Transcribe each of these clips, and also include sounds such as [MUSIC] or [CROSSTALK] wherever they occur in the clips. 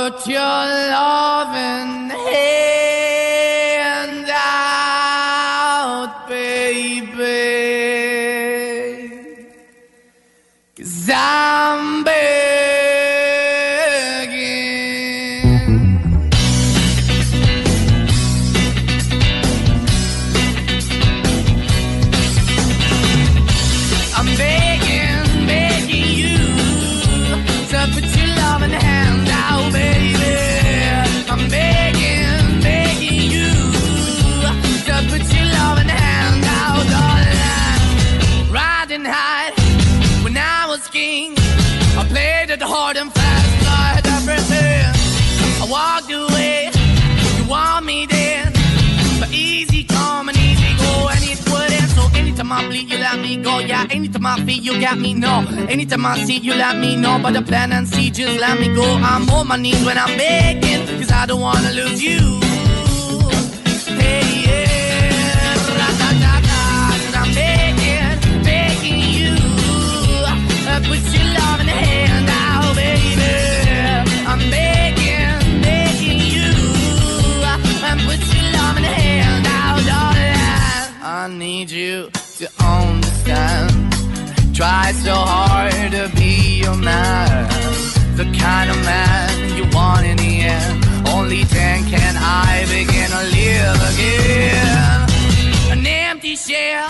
Put your loving Anytime I feel, you got me. No, anytime I see, you let me know. But the plan and see, just let me go. I'm on my knees when I'm begging, cause I don't wanna lose you. Hey, yeah, ra-da-da-da, and I'm begging, begging you. Uh, put your love in the hand now, baby. I'm begging, begging you. Uh, put your love in the hand now, darling. I need you to. Try so hard to be your man, the kind of man you want in the end. Only then can I begin to live again. An empty shell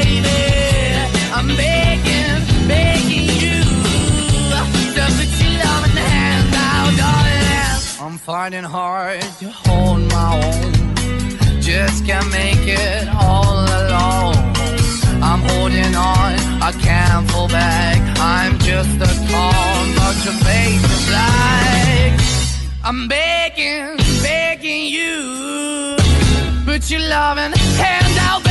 Finding hard to hold my own. Just can't make it all alone. I'm holding on, I can't fall back. I'm just a call, but your face is black. I'm begging, begging you. Put your loving hand out.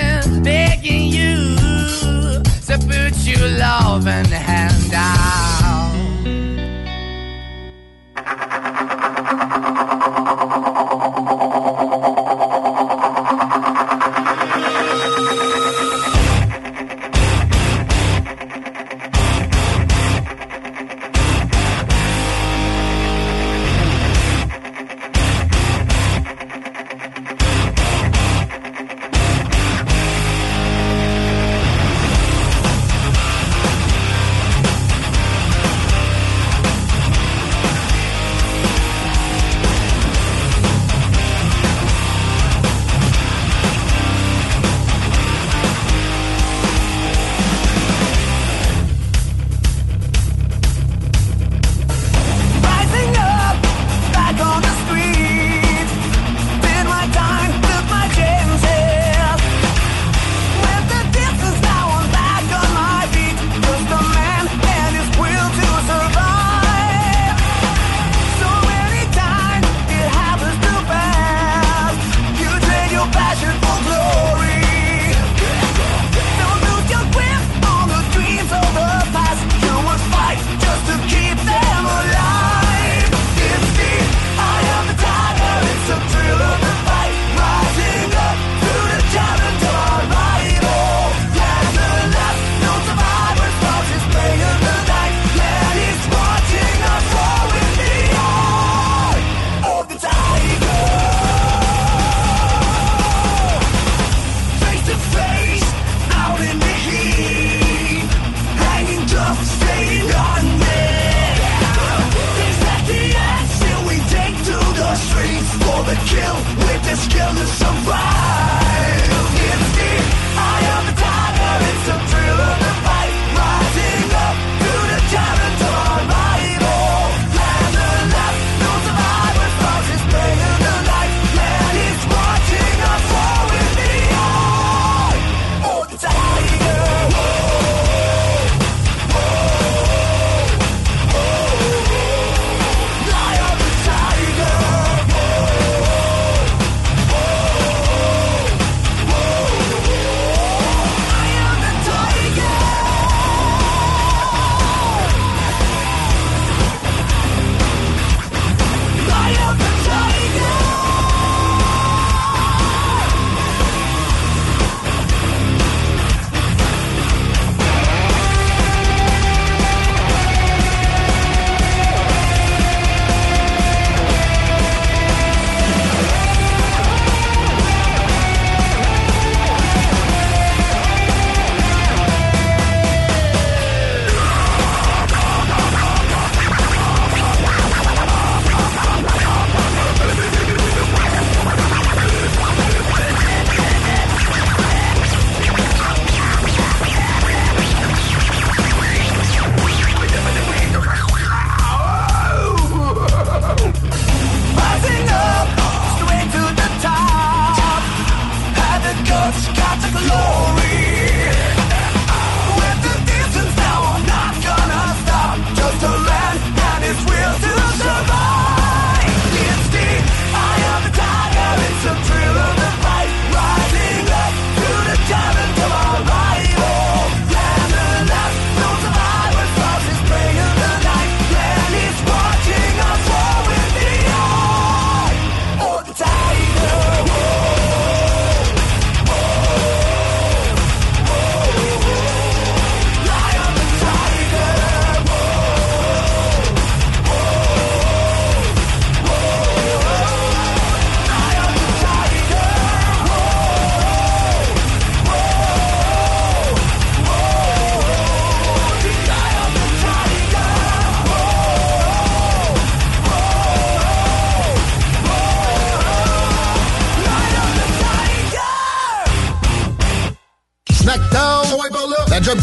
begging you to put your loving hand out.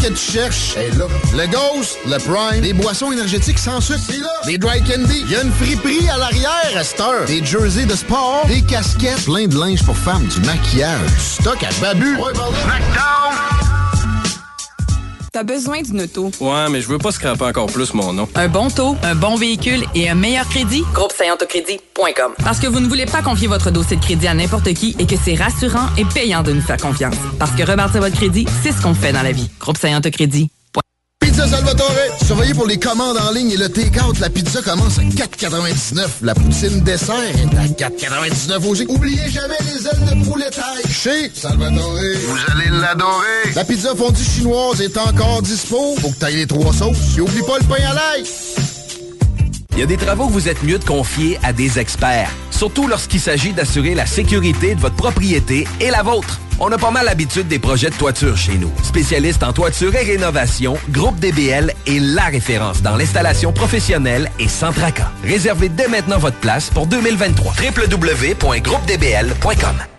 Que tu cherches. Est là. Le Ghost, le Prime, des boissons énergétiques sans sucre, c'est là. Des dry candy, il y a une friperie à l'arrière à cette heure. Des jerseys de sport, des casquettes, plein de linge pour femmes, du maquillage, du stock à babu. T'as besoin d'une auto? Ouais, mais je veux pas scraper encore plus mon nom. Un bon taux, un bon véhicule et un meilleur crédit? Groupe Parce que vous ne voulez pas confier votre dossier de crédit à n'importe qui et que c'est rassurant et payant de nous faire confiance. Parce que rebâtir votre crédit, c'est ce qu'on fait dans la vie. Groupe Crédit. Pizza Salvatore, surveillez pour les commandes en ligne et le take-out. La pizza commence à 4,99. La poutine dessert est à 4,99 aussi. Oubliez jamais les ailes de poulet taille. Chez Salvatore, vous allez l'adorer. La pizza fondue chinoise est encore dispo. Faut que t'ailles les trois sauces. Et oublie pas le pain à l'ail. Il y a des travaux que vous êtes mieux de confier à des experts, surtout lorsqu'il s'agit d'assurer la sécurité de votre propriété et la vôtre. On a pas mal l'habitude des projets de toiture chez nous. Spécialiste en toiture et rénovation, Groupe DBL est la référence dans l'installation professionnelle et sans tracas. Réservez dès maintenant votre place pour 2023. www.groupedbl.com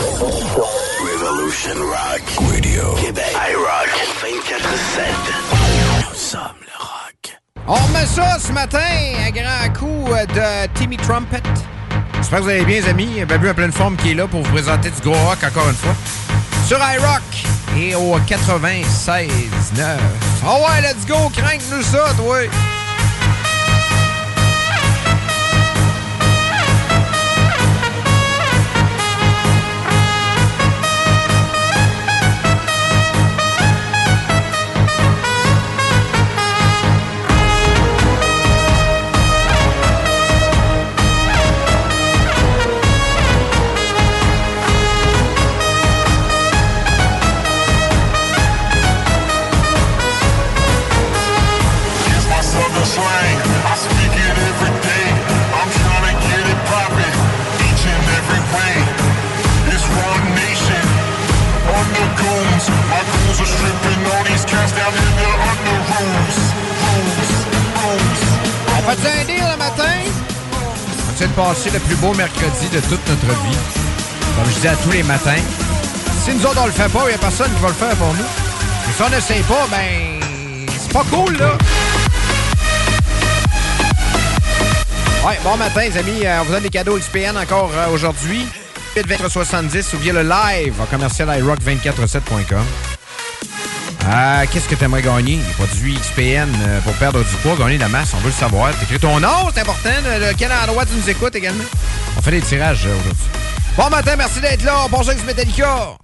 Revolution Rock. Radio. Québec. iRock 24-7. Nous sommes le rock. On remet ça ce matin, un grand coup euh, de Timmy Trumpet. J'espère que vous allez bien, les amis. Babu en pleine forme qui est là pour vous présenter du gros rock encore une fois. Sur iRock et au 96.9. Oh ouais, let's go, crank-nous ça, toi! Slang. I speak it every day. I'm trying to get it poppin' each and every way. It's one nation under goons. My goons are stripping all these cats down in the under rooms. Rooms, rooms. On fait un deal le matin? On essaie de passer le plus beau mercredi de toute notre vie? Comme je dis à tous les matins. Si nous autres on le fait pas, il n'y a personne qui va le faire pour nous. Et si on n'essaye pas, ben. C'est pas cool, là! Ouais, bon matin, les amis. Euh, on vous donne des cadeaux XPN encore euh, aujourd'hui. 8 ou via le live en commercial iRock247.com. Euh, Qu'est-ce que tu aimerais gagner? Les produits XPN euh, pour perdre du poids, gagner de la masse, on veut le savoir. T'écris ton nom, c'est important. Quel endroit tu nous écoutes également? On fait des tirages aujourd'hui. Bon matin, merci d'être là. On pense avec Metallica.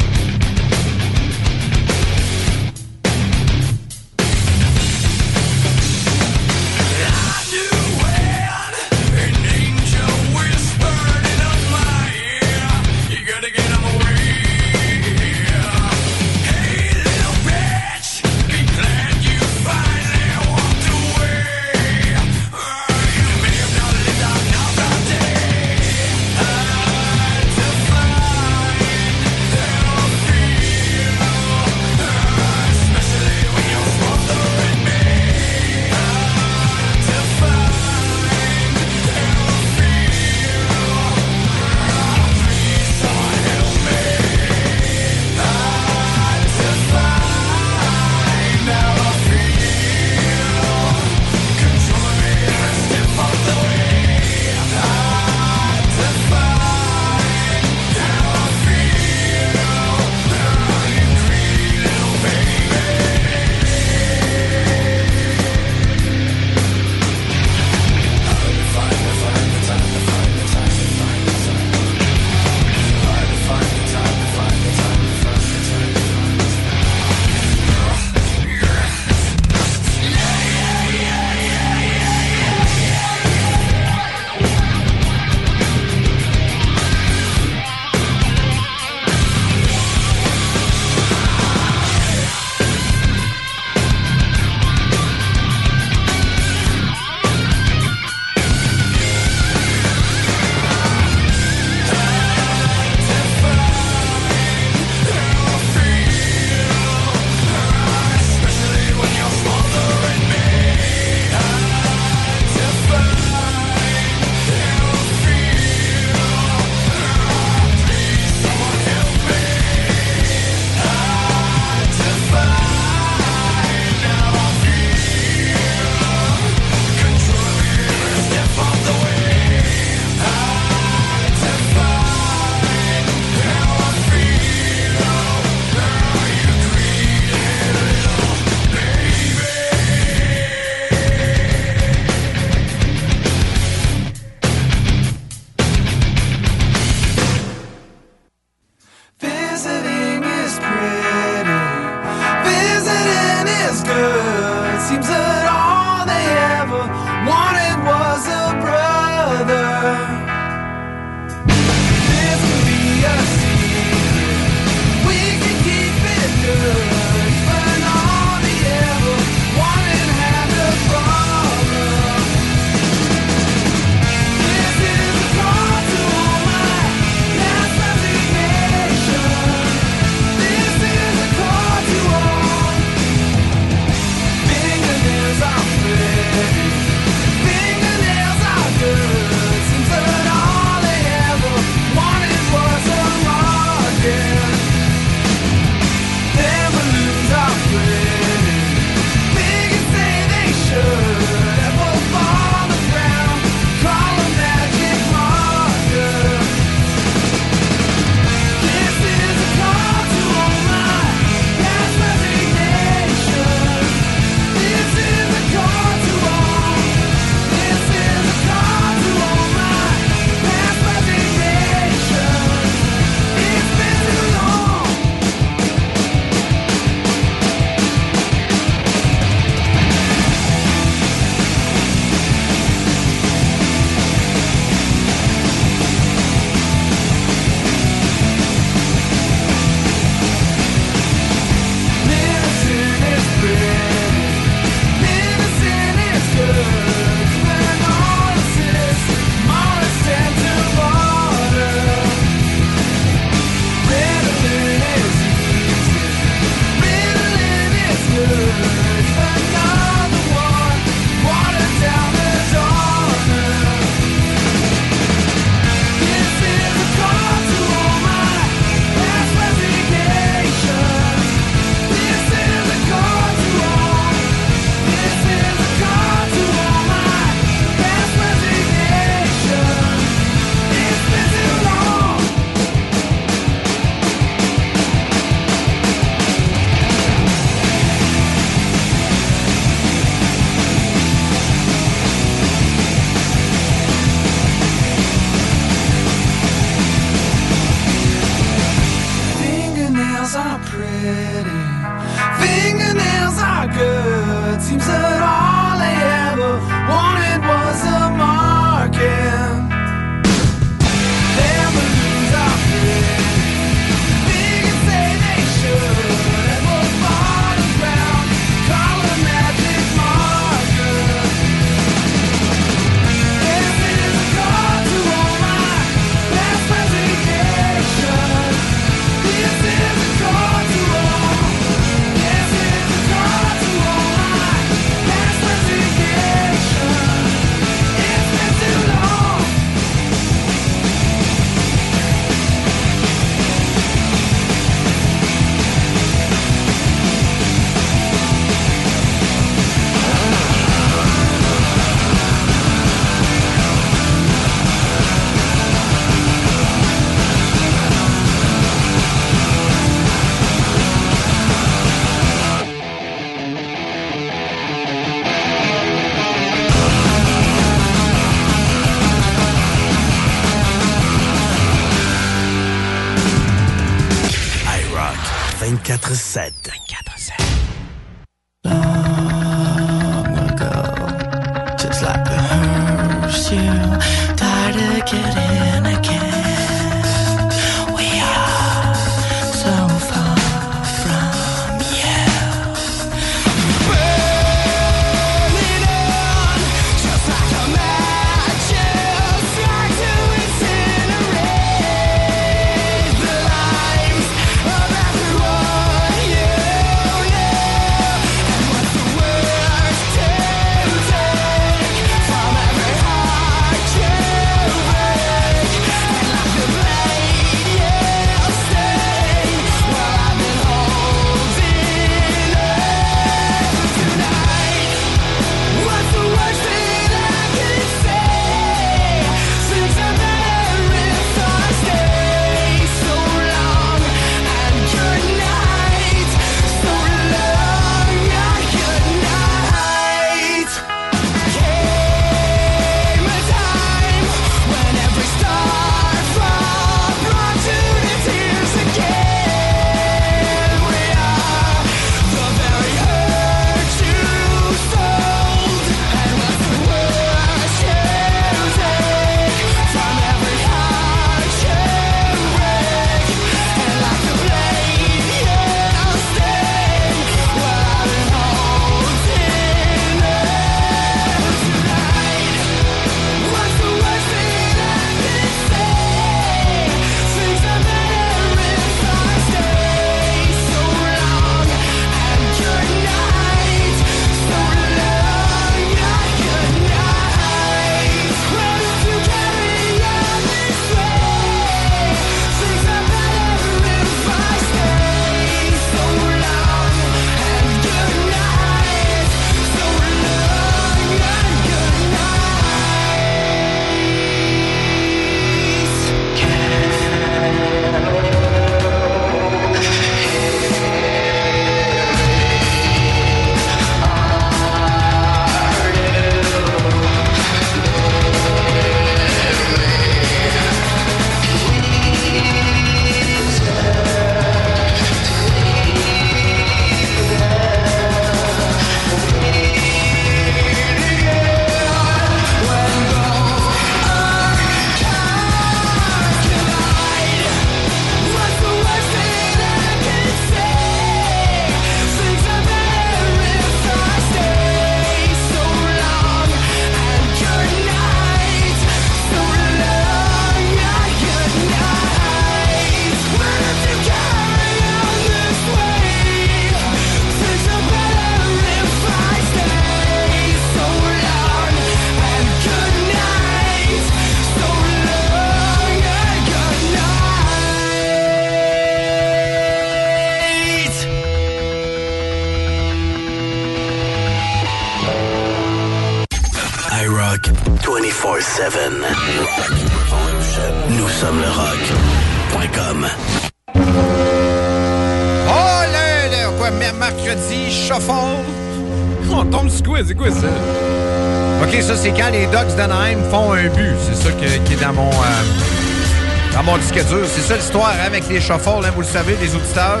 Les shuffles, hein, vous le savez, les auditeurs.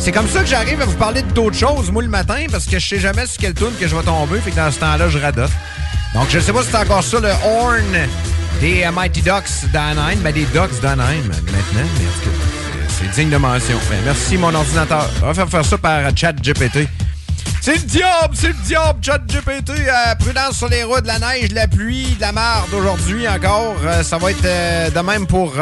C'est comme ça que j'arrive à vous parler d'autres choses, moi, le matin, parce que je sais jamais sur quelle tune que je vais tomber. Fait que dans ce temps-là, je radote. Donc, je sais pas si c'est encore ça, le horn des euh, Mighty Ducks d'Anaheim. Ben, des Ducks d'Anaheim, maintenant. Mais c'est- digne de mention. Ben, merci, mon ordinateur. On va faire, faire ça par euh, chat GPT. C'est le diable, c'est le diable, chat GPT. Euh, prudence sur les routes, de la neige, de la pluie, de la marde aujourd'hui encore. Euh, ça va être euh, de même pour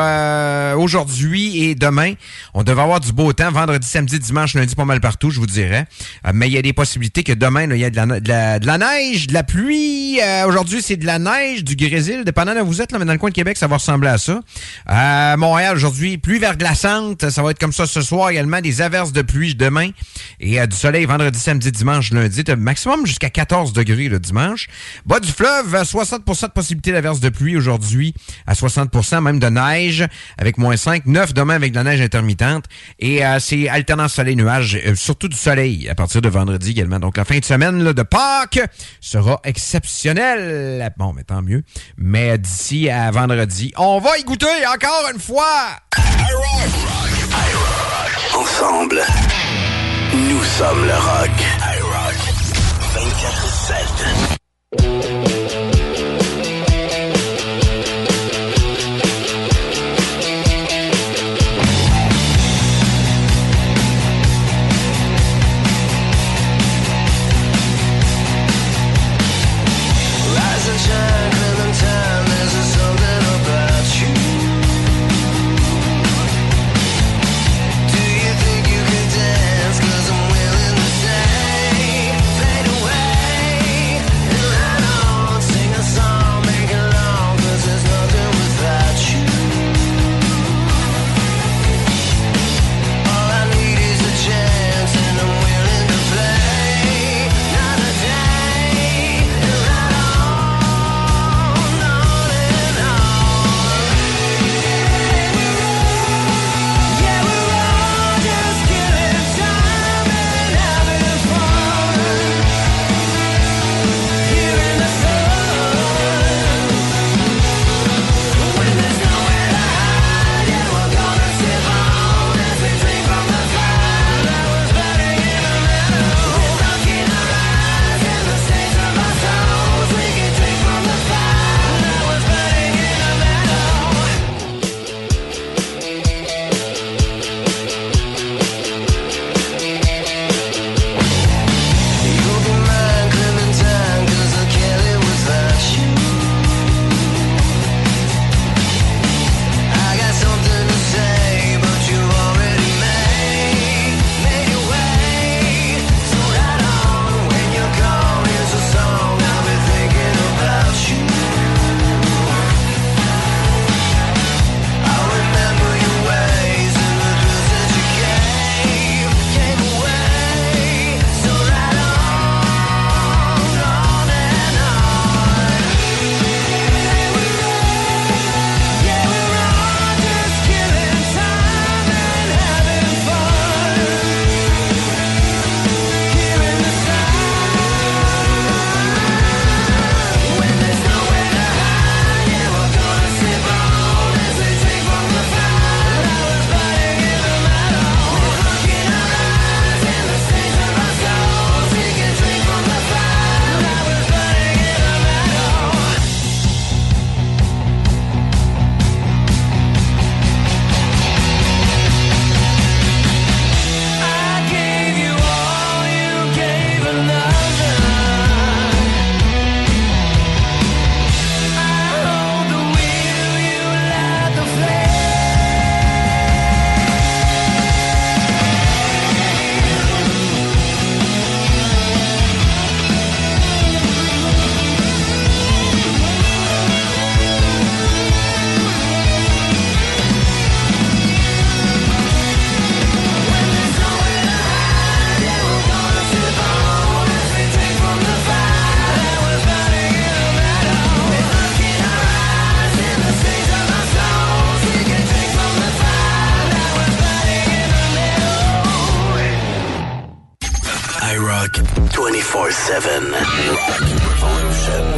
aujourd'hui et demain. On devait avoir du beau temps vendredi, samedi, dimanche, lundi, pas mal partout, je vous dirais. Mais il y a des possibilités que demain, il y a de la, neige, de la pluie. Aujourd'hui, c'est de la neige, du grésil. Dépendant de où vous êtes, là, mais dans le coin de Québec, ça va ressembler à ça. Montréal, aujourd'hui, pluie verglaçante. Ça va être comme ça ce soir également. Des averses de pluie demain. Et du soleil vendredi, samedi, dimanche, lundi. T'as maximum jusqu'à 14 degrés le dimanche. Bas du fleuve, euh, 60% de possibilité d'averse de pluie aujourd'hui. À 60% même de neige avec moins 5. 9 demain avec de la neige intermittente. Et euh, c'est alternance soleil-nuage, euh, surtout du soleil à partir de vendredi également. Donc la fin de semaine là, de Pâques sera exceptionnelle. Bon, mais tant mieux. Mais d'ici à vendredi, on va y goûter encore une fois. Ensemble. Nous sommes le rock. I rock. 24-7.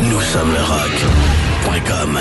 Nous sommes le rock.com.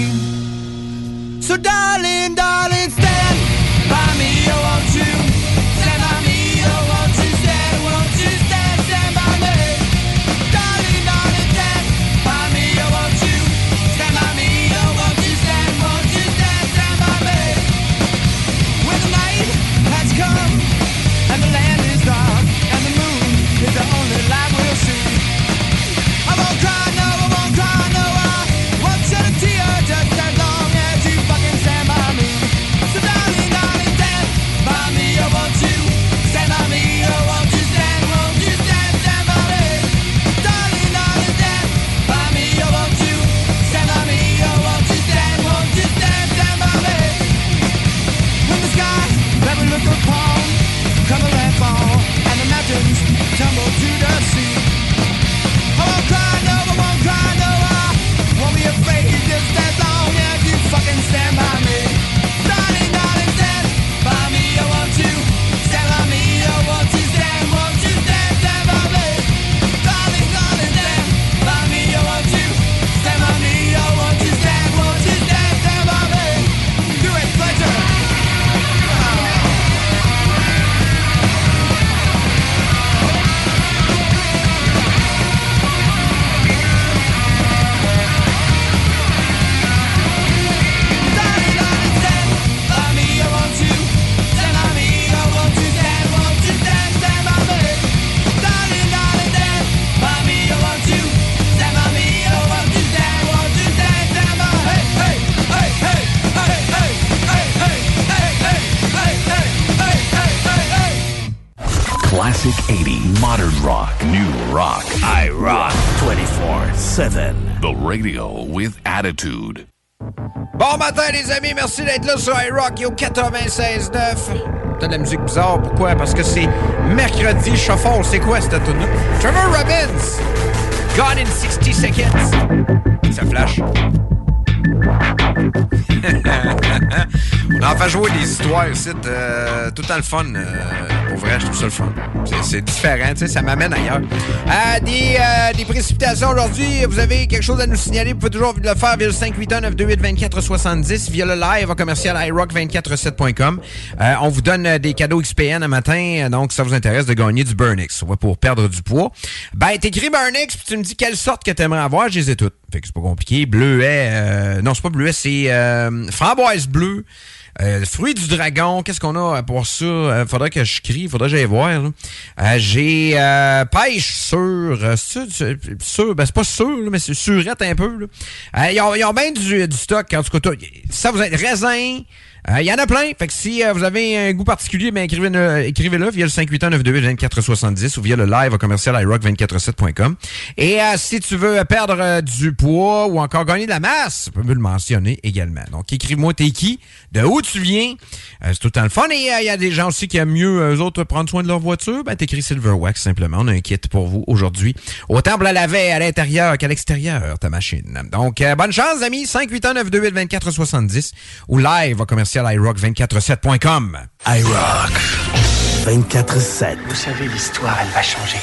Bon matin, les amis. Merci d'être là sur iRock au 96.9. T'as de la musique bizarre. Pourquoi? Parce que c'est mercredi. Shuffle. C'est quoi cette tune Trevor Robbins. Gone in 60 seconds. Ça flash. [LAUGHS] On en fait jouer des histoires ici, euh, tout le le fun. euh, pour vrai, je trouve ça le fun. C'est- différent, tu sais, ça m'amène ailleurs. Euh, des, euh, des précipitations aujourd'hui, vous avez quelque chose à nous signaler, vous pouvez toujours le faire via le 581-928-2470, via le live en commercial iRock247.com. Euh, on vous donne des cadeaux XPN un matin, donc ça vous intéresse de gagner du Burnix. Pour perdre du poids. Ben, t'écris Burnix, puis tu me dis quelle sorte que t'aimerais avoir, je les ai toutes. Fait que c'est pas compliqué. Bleuet, non, c'est pas bleuet, c'est framboise bleue. Euh, fruit du dragon, qu'est-ce qu'on a pour ça? Euh, faudrait que je crie, faudrait que j'aille voir. Euh, J'ai euh, pêche sur, euh, sur, ben c'est pas sûr, mais c'est surette un peu. là. Euh, ils, ont, bien du, stock, en tout cas. Ça vous êtes raisin. Euh, Il y en a plein. Fait que si euh, vous avez un goût particulier, ben écrivez-le écrivez via le 581-928-2470 ou via le live au commercial iRock247.com. Et euh, si tu veux perdre euh, du poids ou encore gagner de la masse, tu peux me le mentionner également. Donc écris-moi t'es qui, de où tu viens. Euh, c'est tout le temps le fun. Et euh, il y a des gens aussi qui aiment mieux, eux autres, prendre soin de leur voiture. Ben t'écris Silverwax simplement. On a un kit pour vous aujourd'hui. Autant pour la laver à l'intérieur qu'à l'extérieur, ta machine. Donc euh, bonne chance, amis. 581-928-2470 ou live au commercial iRock247.com. iRock 24-7. Vous savez, l'histoire, elle va changer.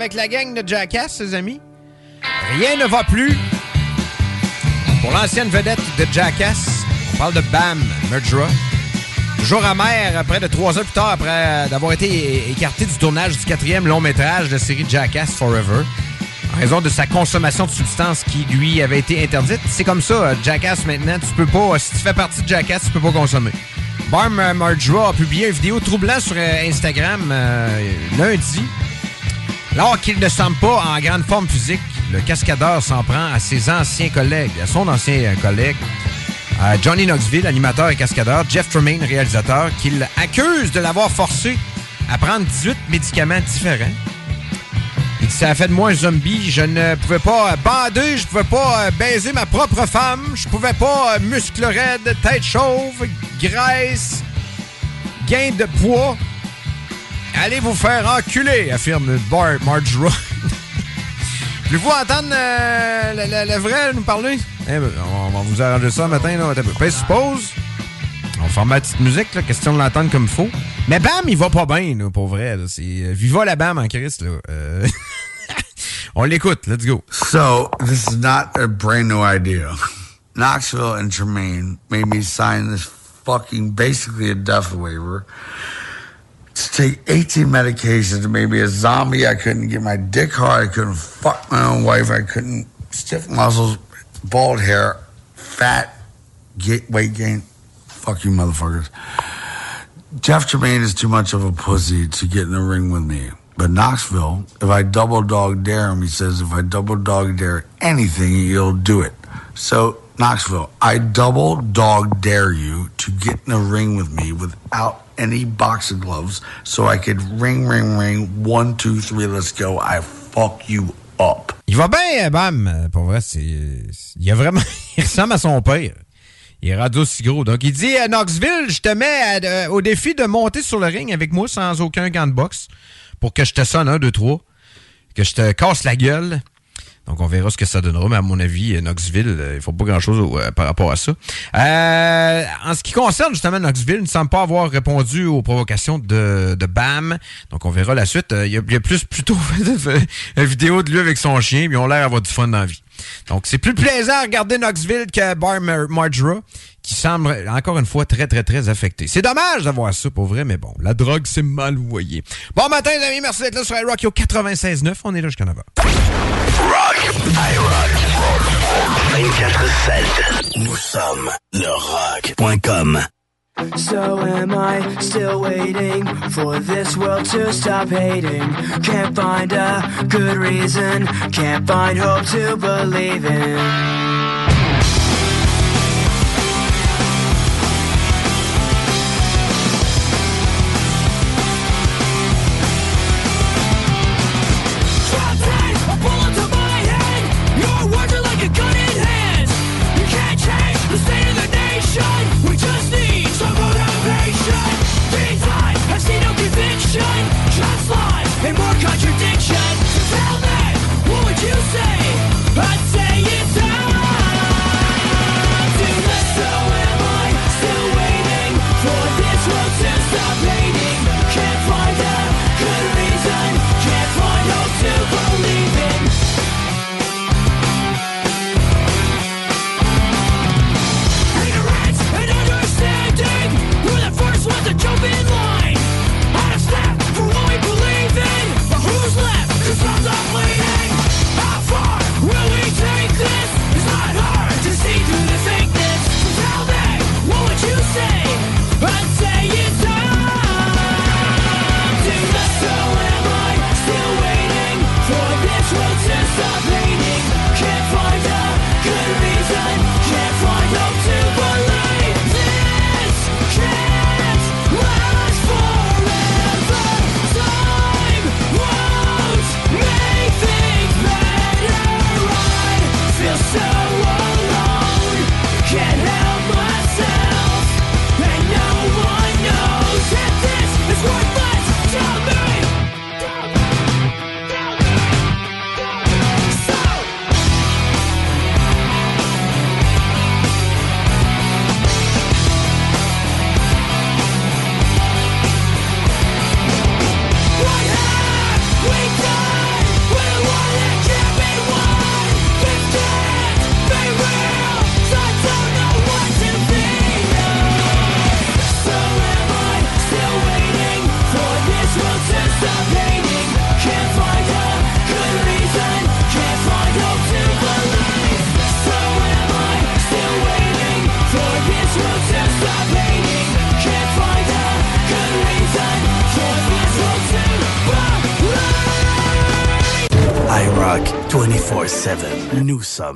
Avec la gang de Jackass, ses amis. Rien ne va plus. Pour l'ancienne vedette de Jackass, on parle de Bam Murdra. Jour amer, près de trois heures plus tard, après d'avoir été écarté du tournage du quatrième long métrage de la série Jackass Forever, en raison de sa consommation de substances qui lui avait été interdite. C'est comme ça, Jackass maintenant, tu peux pas, si tu fais partie de Jackass, tu peux pas consommer. Euh, Margera a publié une vidéo troublant sur euh, Instagram euh, lundi. Alors qu'il ne semble pas en grande forme physique, le cascadeur s'en prend à ses anciens collègues, à son ancien euh, collègue, à Johnny Knoxville, animateur et cascadeur, Jeff Tremaine, réalisateur, qu'il accuse de l'avoir forcé à prendre 18 médicaments différents. Il dit, ça a fait de moi un zombie. Je ne pouvais pas euh, bander, je pouvais pas euh, baiser ma propre femme, je pouvais pas muscles raides, tête chauve, graisse, gain de poids. Allez vous faire enculer, affirme Bar Margera. [LAUGHS] Voulez-vous entendre euh, le, le- le vrai nous parler? Eh ben, on va vous arranger ça matin. Là. Pèse sur pause. On faire ma petite musique, là, question de l'entendre comme faut. Mais Bam, il va pas bien, là, pour vrai. C'est euh, Viva la Bam en Christ. Là. Euh, [LAUGHS] on l'écoute, let's go. So, this is not a brand new idea. Knoxville and Tremaine made me sign this fucking basically a death waiver to take 18 medications to make me a zombie. I couldn't get my dick hard. I couldn't fuck my own wife. I couldn't stiff muscles, bald hair, fat, get, weight gain. Fuck you, motherfuckers. Jeff Tremaine is too much of a pussy to get in the ring with me. But Knoxville, if I double dog dare him, he says if I double dog dare anything, he'll do it. So, Knoxville, I double dog dare you to get in the ring with me without any boxing gloves so I could ring, ring, ring, one, two, three, let's go. I fuck you up. Il va bien, Bam. Pour vrai, c'est. Il a vraiment. [LAUGHS] il ressemble à son père. Il est rendu aussi gros. Donc, il dit à Knoxville, je te mets euh, au défi de monter sur le ring avec moi sans aucun gant de boxe pour que je te sonne un, deux, trois, que je te casse la gueule. Donc, on verra ce que ça donnera. Mais à mon avis, euh, Knoxville, euh, il faut pas grand-chose euh, par rapport à ça. Euh, en ce qui concerne justement Knoxville, il ne semble pas avoir répondu aux provocations de, de Bam. Donc, on verra la suite. Il y a, il y a plus plutôt [LAUGHS] une vidéo de lui avec son chien. Puis, ils ont l'air d'avoir du fun dans la vie. Donc, c'est plus plaisant à regarder Knoxville que Bar Mar- Margera, qui semble, encore une fois, très, très, très affecté. C'est dommage d'avoir ça, pour vrai, mais bon, la drogue, c'est mal voyé. Bon matin, les amis, merci d'être là sur iRock au 96.9. On est là jusqu'à 9h. Rock, iRock. 24-7. Nous sommes le rock.com. So am I still waiting for this world to stop hating? Can't find a good reason, can't find hope to believe in. Nous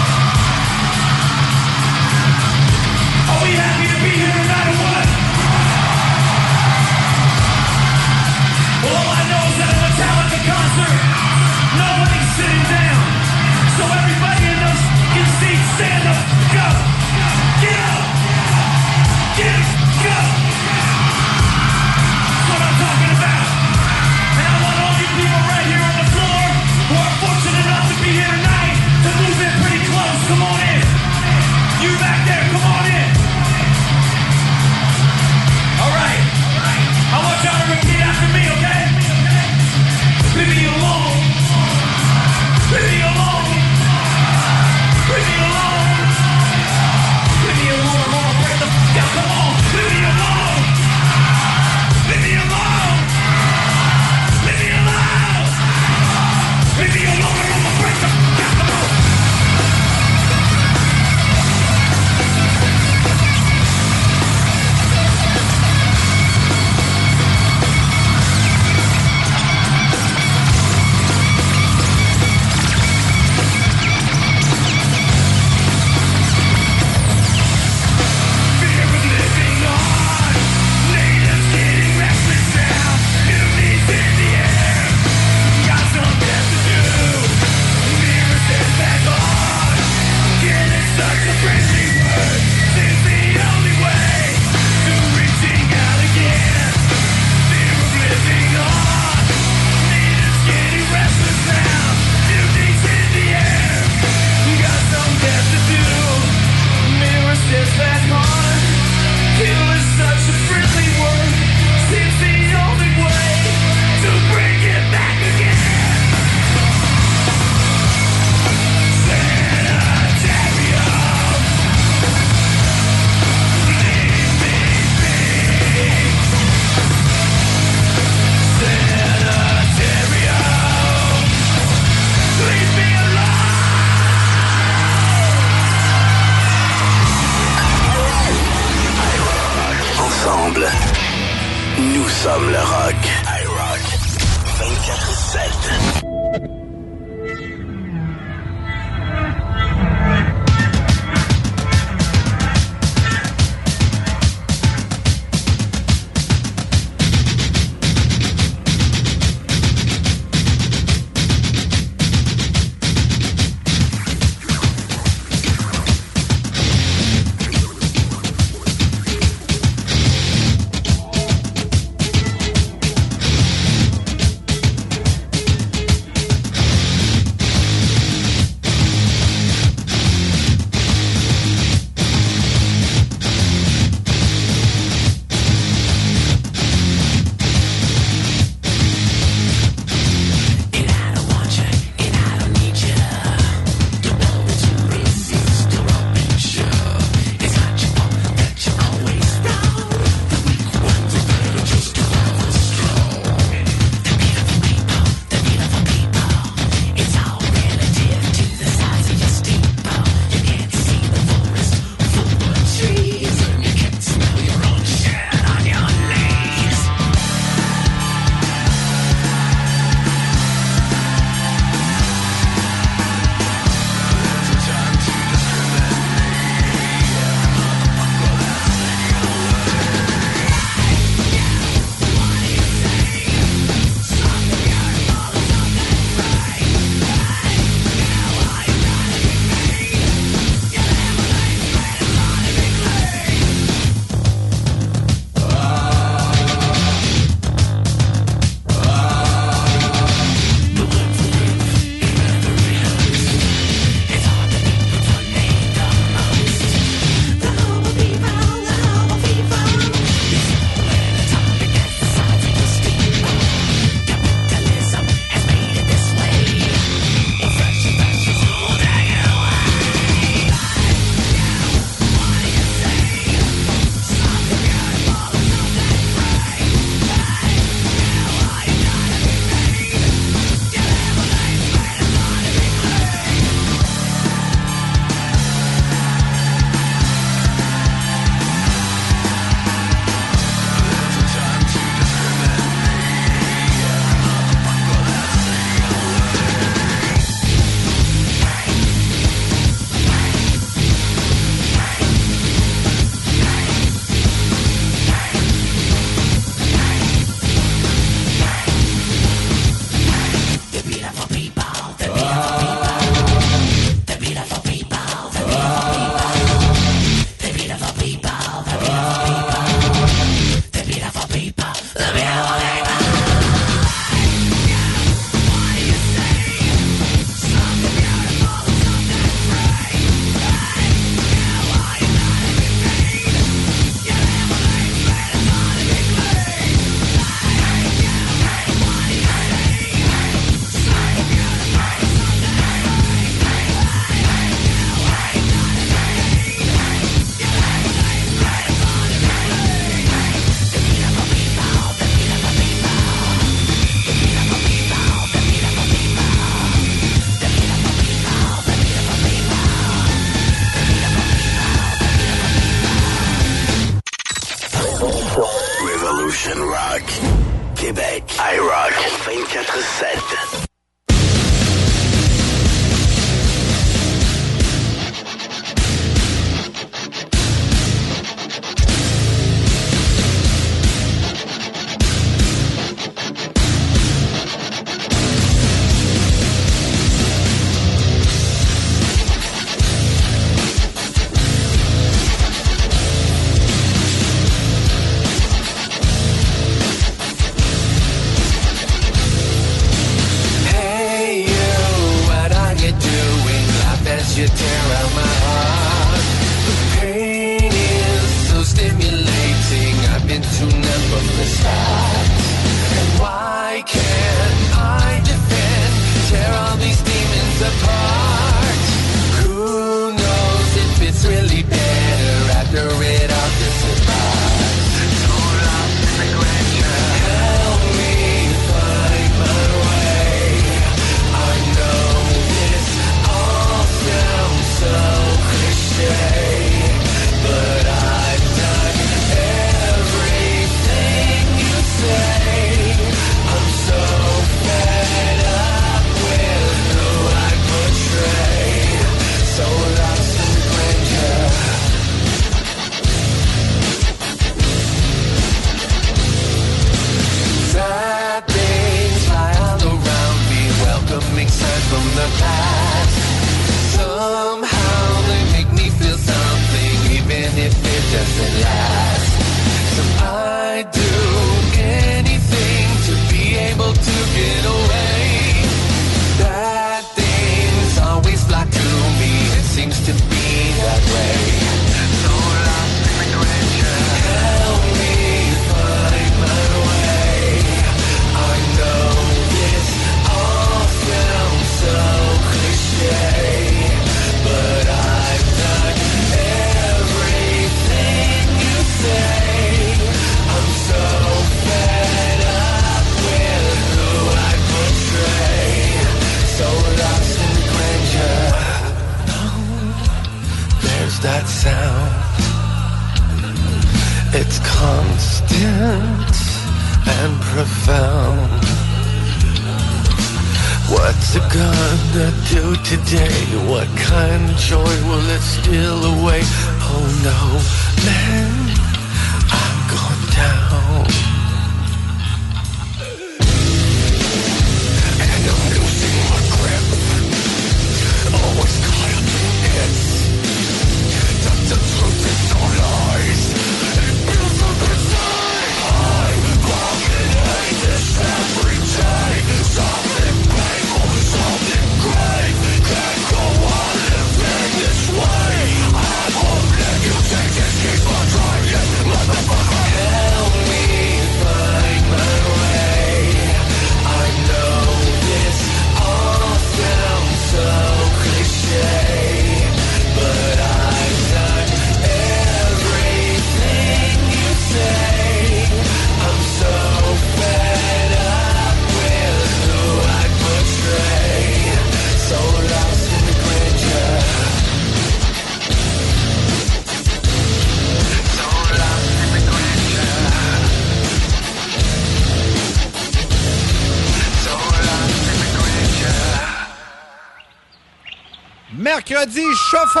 Mercredi, shuffle!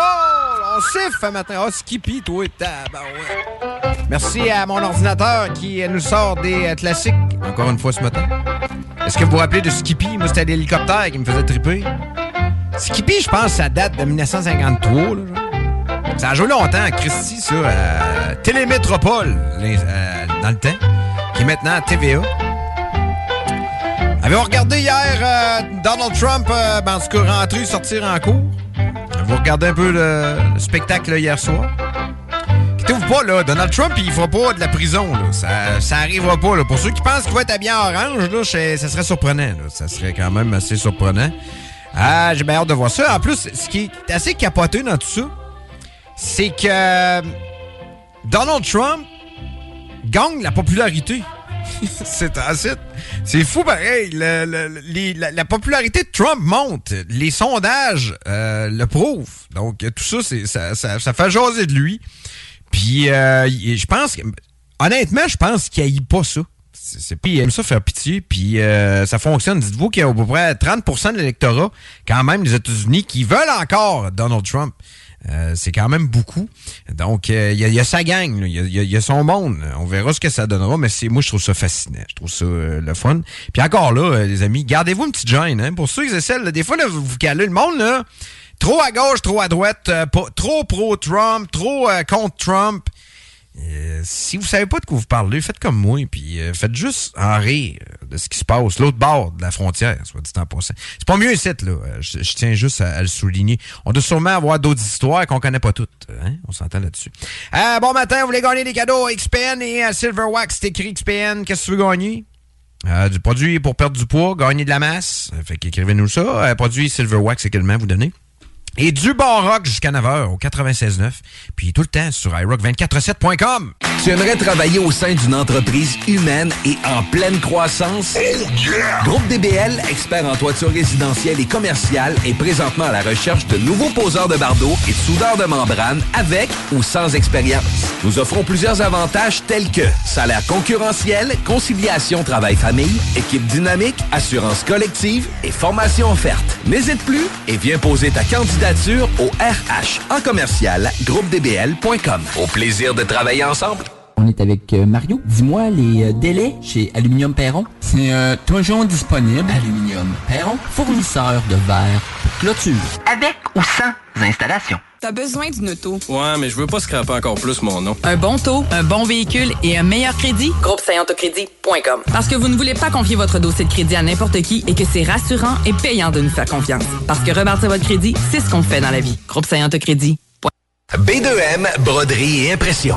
On siffle un matin. Oh, Skippy, toi, tabarouette. Merci à mon ordinateur qui nous sort des euh, classiques, encore une fois ce matin. Est-ce que vous vous rappelez de Skippy? Moi, c'était l'hélicoptère qui me faisait triper. Skippy, je pense, ça date de 1953. là. Ça a joué longtemps à Christy, ça, à Télémétropole, euh, dans le temps, qui est maintenant à TVA. Avez-vous regardé hier euh, Donald Trump, euh, ben, en tout cas, rentrer, sortir en cours? Vous regardez un peu le, le spectacle hier soir? Quittez-vous pas, là. Donald Trump, il fera pas de la prison, là. Ça, ça arrivera pas, là. Pour ceux qui pensent qu'il va être habillé en orange, là, ça serait surprenant. Ça serait quand même assez surprenant. Ah, j'ai bien hâte de voir ça. En plus, ce qui est assez capoté dans tout ça, c'est que euh, Donald Trump gagne la popularité. [LAUGHS] c'est C'est fou pareil. La popularité de Trump monte. Les sondages euh, le prouvent. Donc tout ça, c'est ça, ça, fait jaser de lui. Puis euh, je pense honnêtement, je pense qu'il haït pas ça. C'est il aime ça faire pitié, puis euh, ça fonctionne. Dites-vous qu'il y a à peu près 30% de l'électorat, quand même, des États-Unis, qui veulent encore Donald Trump. Euh, c'est quand même beaucoup. Donc, il y, a- sa gang, il y a, son monde. On verra ce que ça donnera, mais c'est moi, je trouve ça fascinant. Je trouve ça le fun. Puis encore là, les amis, gardez-vous une petite gêne. Hein, pour ceux qui essaient, là, des fois, là, vous vous le monde, là, trop à gauche, trop à droite, euh, trop pro-Trump, trop euh, contre Trump. Euh, si vous savez pas de quoi vous parlez, faites comme moi, puis faites juste en rire de ce qui se passe l'autre bord de la frontière, soit dit en passant. C'est pas mieux ici, là. Je, tiens juste à, à le souligner. On doit sûrement avoir d'autres histoires qu'on connaît pas toutes. Hein? On s'entend là-dessus. Bon matin, vous voulez gagner des cadeaux XPN et à Silver Wax, c'est écrit XPN. Qu'est-ce que tu veux gagner? Du produit pour perdre du poids, gagner de la masse. Fait qu'écrivez-nous ça. Euh, produit Silver Wax également, vous donnez. Et du bon rock jusqu'à 9h au 96.9. Puis tout le temps sur iRock247.com. Tu aimerais travailler au sein d'une entreprise humaine et en pleine croissance? Groupe DBL, expert en toiture résidentielle et commerciale, est présentement à la recherche de nouveaux poseurs de bardeaux et de soudeurs de membrane avec ou sans expérience. Nous offrons plusieurs avantages tels que salaire concurrentiel, conciliation travail-famille, équipe dynamique, assurance collective et formation offerte. N'hésite plus et viens poser ta candidature au RH en commercial groupedbl.com. Au plaisir de travailler ensemble. On est avec euh, Mario. Dis-moi les euh, délais chez Aluminium Perron? C'est euh, toujours disponible. Aluminium Perron, fournisseur de verre pour clôture. Avec ou sans installation. T'as besoin d'une auto. Ouais, mais je veux pas scraper encore plus mon nom. Un bon taux, un bon véhicule et un meilleur crédit? Groupe Parce que vous ne voulez pas confier votre dossier de crédit à n'importe qui et que c'est rassurant et payant de nous faire confiance. Parce que rebâtir votre crédit, c'est ce qu'on fait dans la vie. Groupe Crédit. B2M, broderie et impression.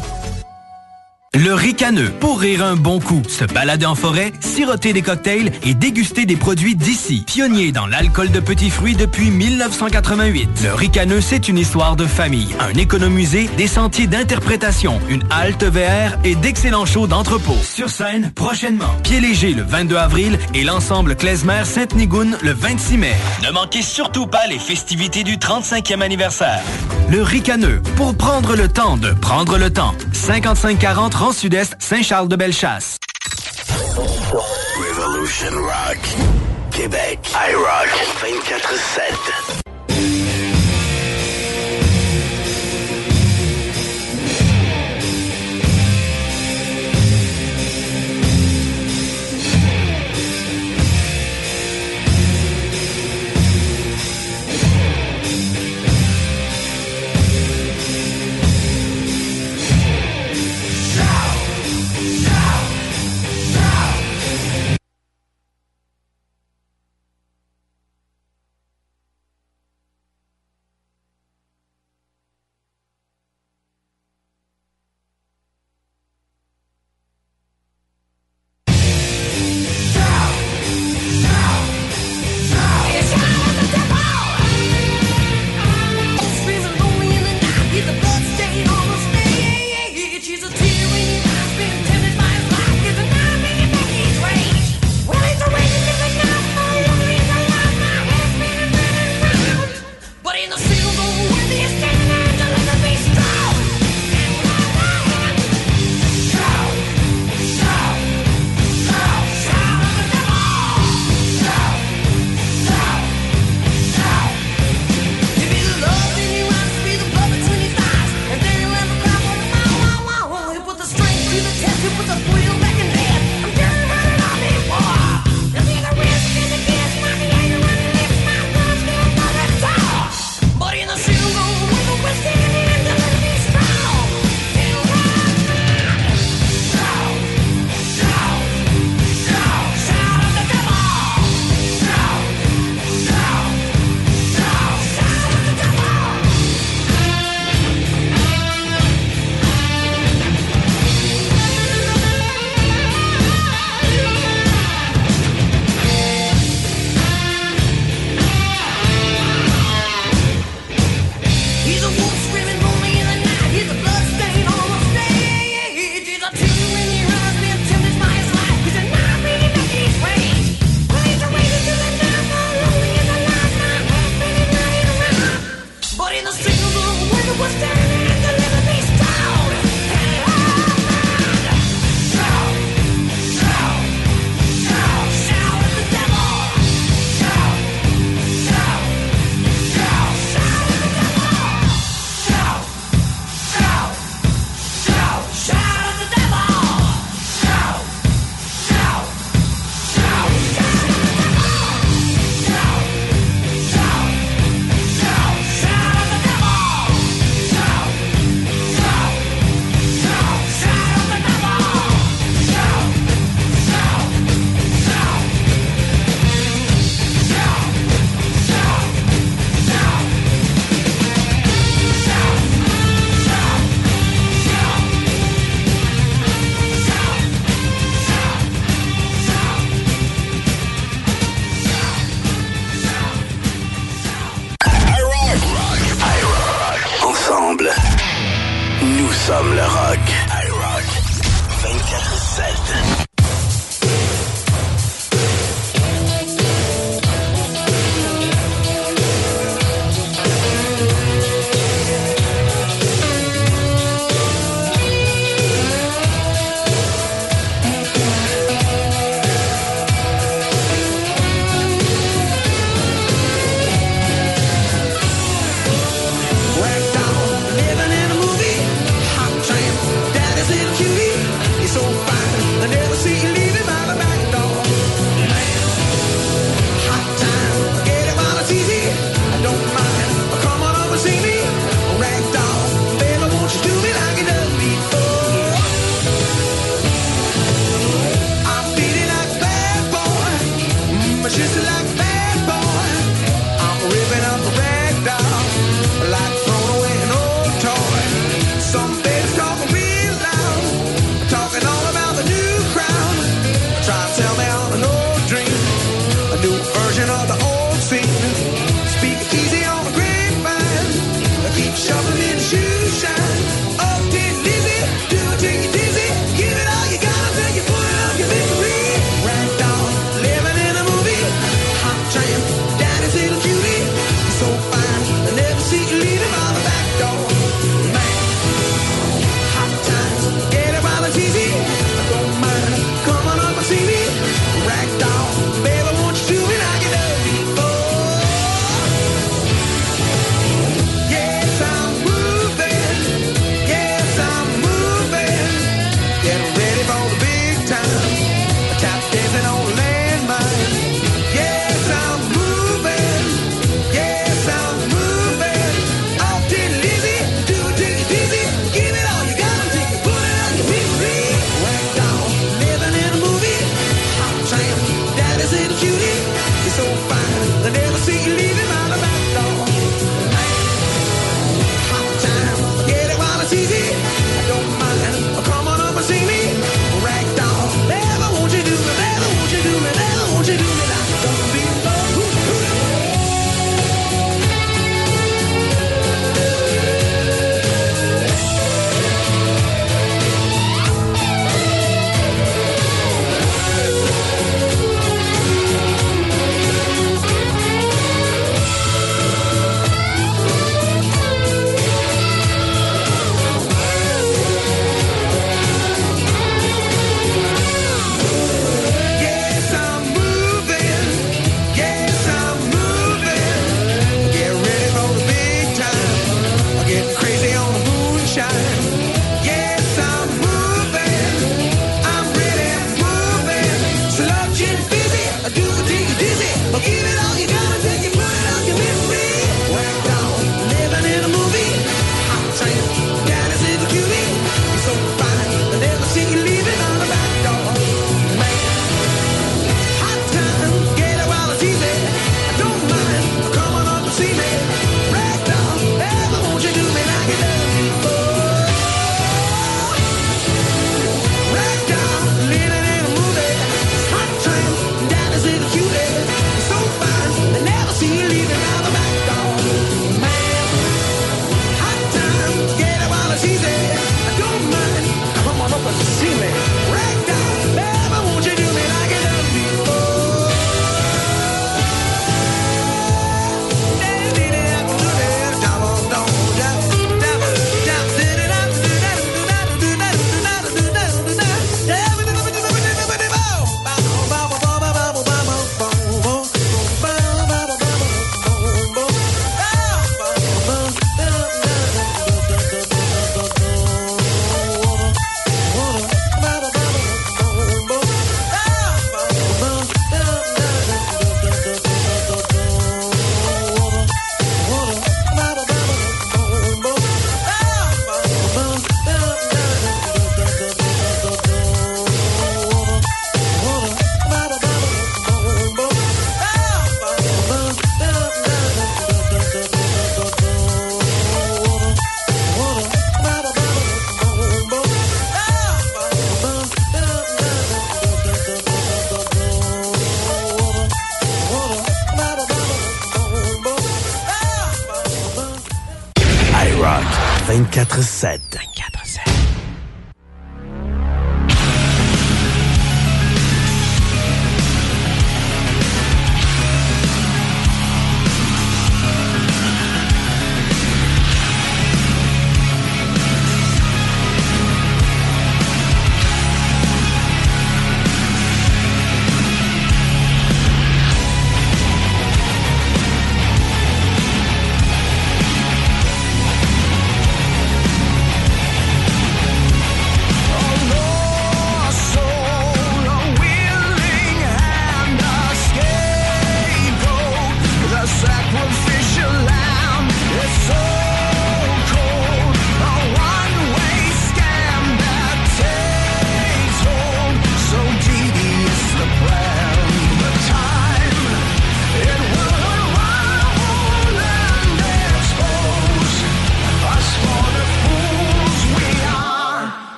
Le ricaneux, pour rire un bon coup, se balader en forêt, siroter des cocktails et déguster des produits d'ici. Pionnier dans l'alcool de petits fruits depuis 1988. Le ricaneux, c'est une histoire de famille, un économusée, des sentiers d'interprétation, une halte VR et d'excellents shows d'entrepôt. Sur scène, prochainement. Pied léger le 22 avril et l'ensemble Klezmer Sainte-Nigoune le 26 mai. Ne manquez surtout pas les festivités du 35e anniversaire. Le ricaneux, pour prendre le temps de prendre le temps. 5540 Rang Sud-Est, Saint-Charles-de-Bellechasse. Revolution Rock. Québec. iRock 24-7.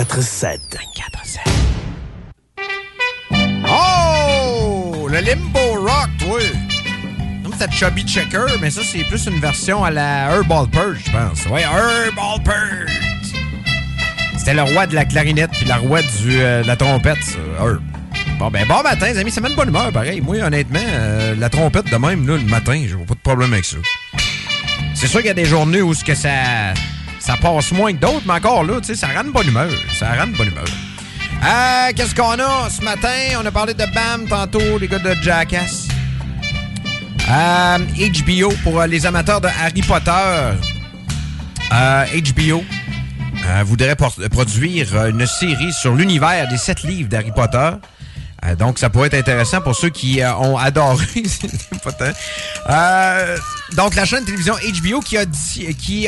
24-7. Oh! Le Limbo Rock, oui. Comme c'était Chubby Checker, mais ça, c'est plus une version à la Herbal Purge, je pense. Ouais, Herbal Purge. C'était le roi de la clarinette puis la roi euh, de la trompette, ça. Bon, ben, bon matin, les amis. Ça de bonne humeur, pareil. Moi, honnêtement, euh, la trompette de même, là, le matin, j'ai pas de problème avec ça. C'est sûr qu'il y a des journées où ce que ça, ça passe moins que d'autres, mais encore là, tu sais, ça rend de bonne humeur. Ça rend de bonne humeur. Euh, Qu'est-ce qu'on a ce matin? On a parlé de BAM tantôt, les gars de Jackass. Euh, HBO pour euh, les amateurs de Harry Potter. Euh, HBO euh, voudrait produire euh, une série sur l'univers des sept livres d'Harry Potter. Euh, donc, ça pourrait être intéressant pour ceux qui euh, ont adoré. [LAUGHS] Euh, donc, la chaîne de télévision HBO qui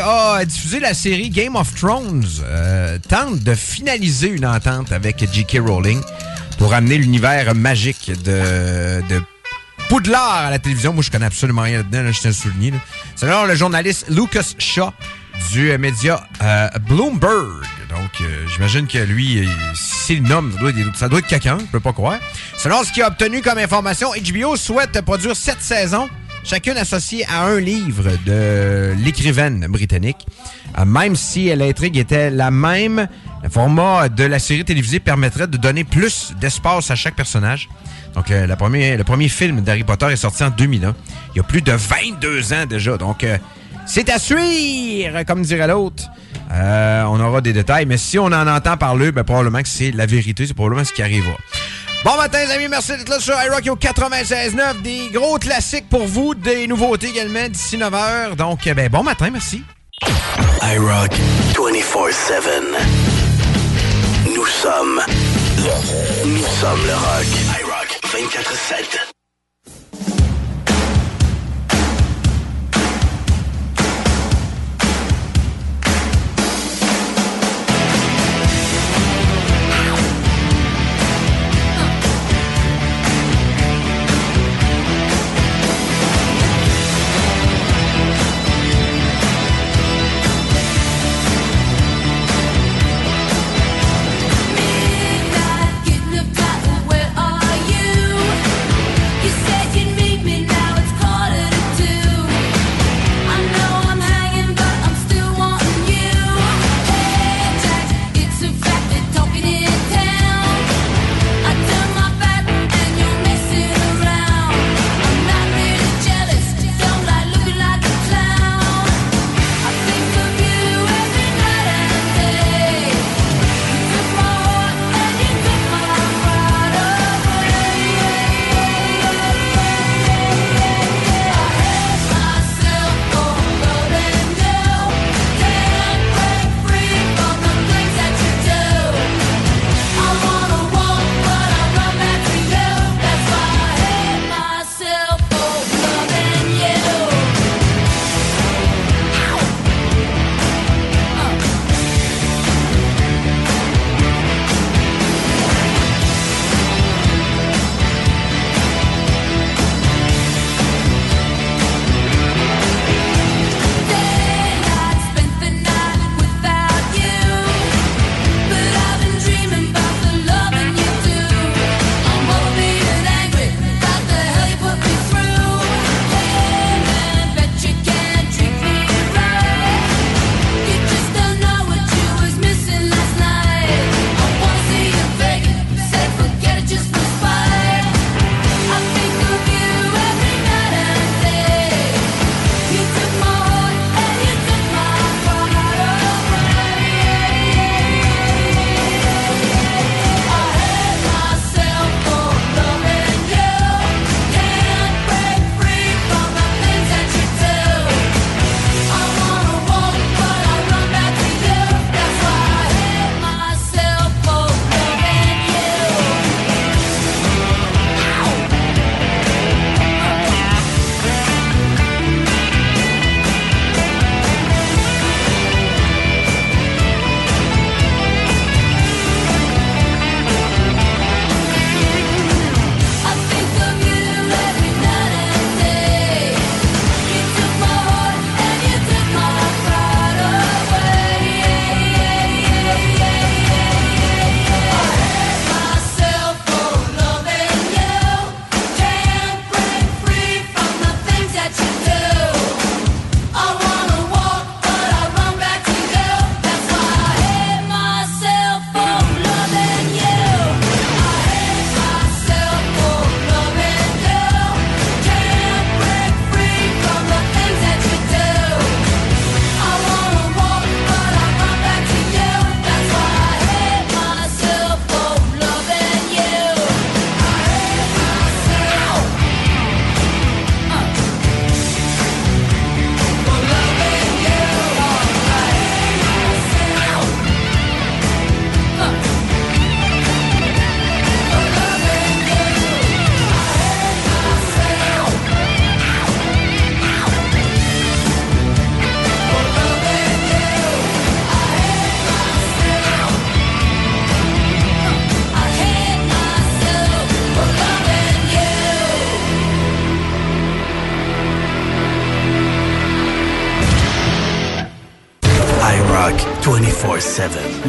a, diffusé la série Game of Thrones euh, tente de finaliser une entente avec J.K. Rowling pour amener l'univers magique de, Poudlard à la télévision. Moi, je connais absolument rien là-dedans, là, je tiens à le souligner. là. Selon le journaliste Lucas Shaw du média euh, Bloomberg. Donc, euh, j'imagine que lui, s'il nomme, ça doit, être, ça doit être quelqu'un, je peux pas croire. Selon ce qu'il a obtenu comme information, HBO souhaite produire sept saisons, chacune associée à un livre de l'écrivaine britannique. Euh, même si l'intrigue était la même, le format de la série télévisée permettrait de donner plus d'espace à chaque personnage. Donc, euh, le premier film d'Harry Potter est sorti en 2001. Il y a plus de 22 ans déjà. Donc, euh, c'est à suivre, comme dirait l'autre. On aura des détails, mais si on en entend parler, ben, probablement que c'est la vérité. C'est probablement ce qui arrivera. Bon matin, les amis. Merci d'être là sur iRock au 96.9. Des gros classiques pour vous, des nouveautés également d'ici 9h. Donc, euh, ben, bon matin, merci. iRock 24-7. Nous sommes le, nous sommes le rock. iRock 24-7.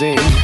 Never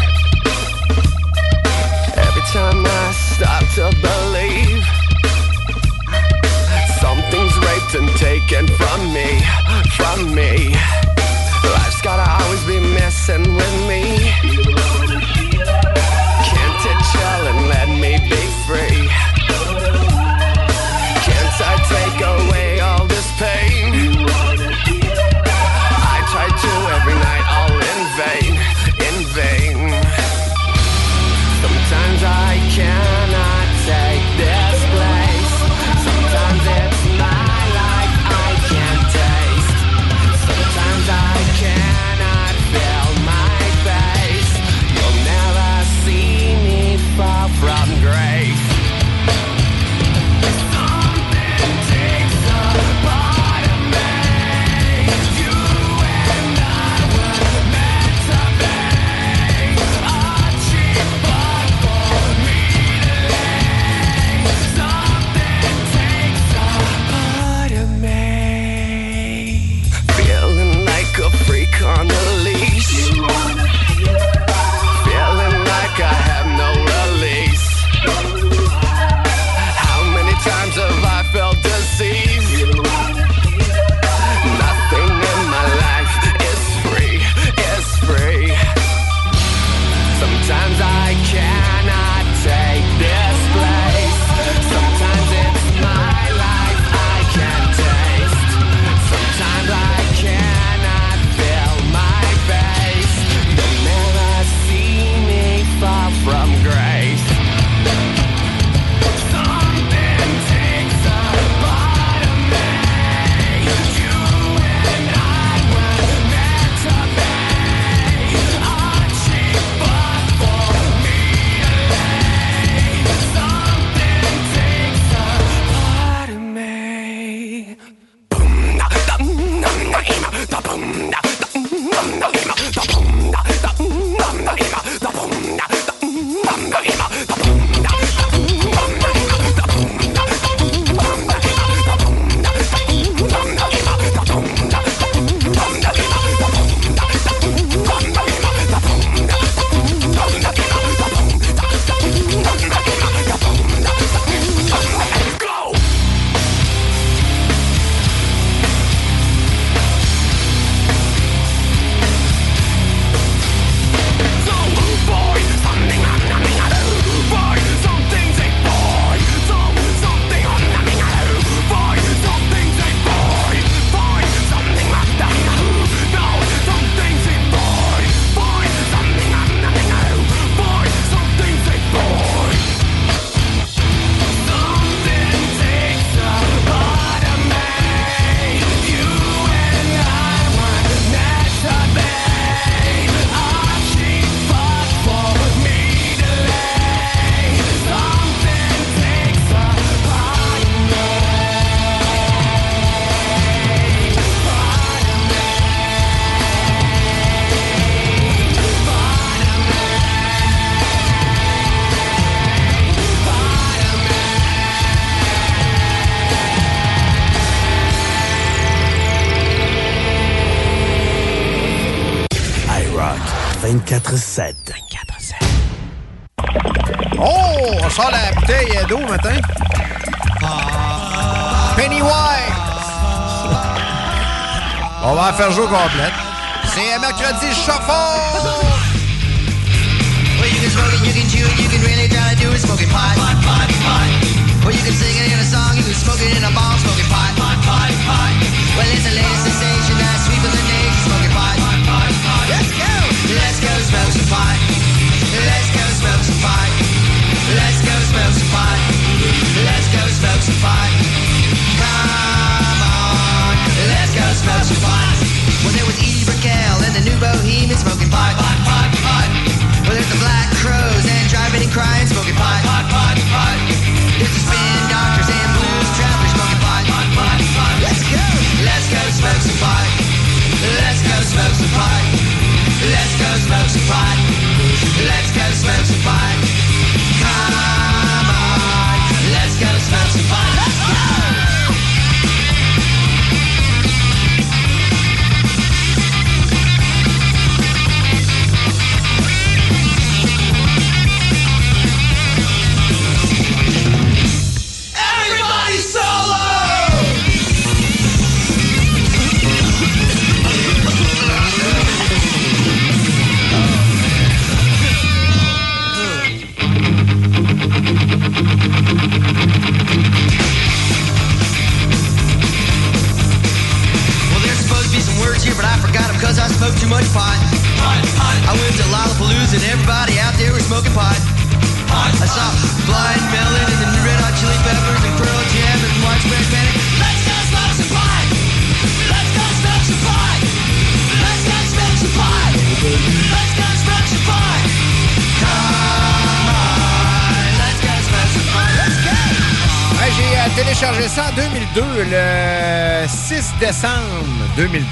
On va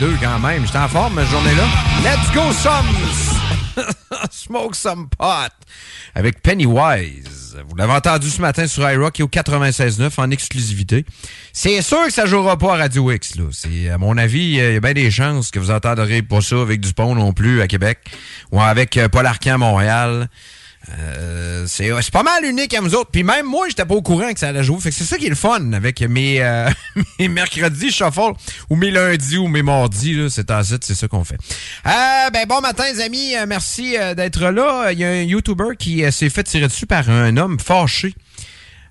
2002 quand même. J'étais en forme cette journée-là. Let's go some [LAUGHS] smoke some pot avec Pennywise. Vous l'avez entendu ce matin sur iRock et au 96.9 en exclusivité. C'est sûr que ça jouera pas à Radio X. Là. À mon avis, il y a bien des chances que vous entendrez pas ça avec Dupont non plus à Québec ou avec euh, Paul Arcand à Montréal. Euh, c'est c'est pas mal unique à nous autres. Puis même moi, j'étais pas au courant que ça allait jouer. Fait que c'est ça qui est le fun avec mes, euh, [LAUGHS] mes mercredis shuffle ou mes lundis ou mes mardis. C'est en c'est ça qu'on fait. Euh, ben bon matin, les amis. Euh, merci euh, d'être là. Il y a un YouTuber qui euh, s'est fait tirer dessus par un homme fâché.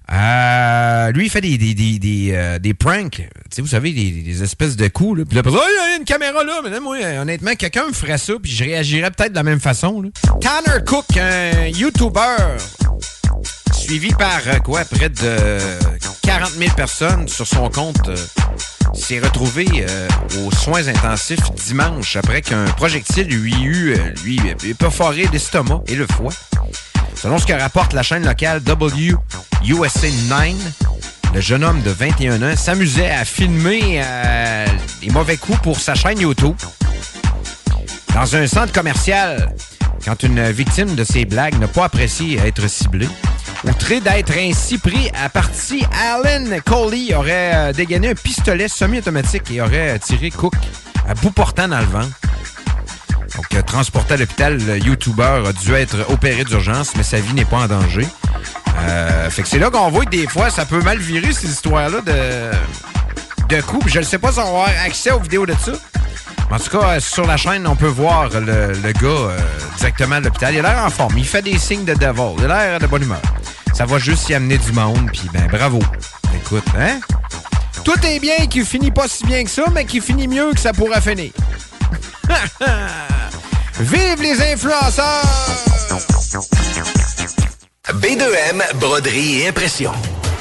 Lui, il fait des, des, des, des, des pranks. Vous savez, des, espèces de coups. Là. Puis là, il y a une caméra là. Mais là, moi, honnêtement, quelqu'un me ferait ça, puis je réagirais peut-être de la même façon. là. Tanner Cook, un YouTuber suivi par quoi, près de 40 000 personnes sur son compte, s'est retrouvé euh, aux soins intensifs dimanche après qu'un projectile lui eut euh, lui, euh, perforé l'estomac et le foie. Selon ce que rapporte la chaîne locale WUSA 9, le jeune homme de 21 ans s'amusait à filmer euh, les mauvais coups pour sa chaîne YouTube dans un centre commercial quand une victime de ces blagues n'a pas apprécié être ciblée. Outré d'être ainsi pris à partie, Alan Coley aurait euh, dégainé un pistolet semi-automatique et aurait tiré Cook à bout portant dans le ventre. Donc, euh, transporté à l'hôpital, le YouTuber a dû être opéré d'urgence, mais sa vie n'est pas en danger. Euh, fait que c'est là qu'on voit que des fois, ça peut mal virer, ces histoires-là de, de coups. Je ne sais pas si on va avoir accès aux vidéos de ça. En tout cas, euh, sur la chaîne, on peut voir le, gars euh, directement à l'hôpital. Il a l'air en forme. Il fait des signes de devil. Il a l'air de bonne humeur. Ça va juste y amener du monde, puis ben bravo. Écoute, hein? Tout est bien qui finit pas si bien que ça, mais qui finit mieux que ça pourrait finir. [LAUGHS] Vive les influenceurs! B2M, broderie et impression.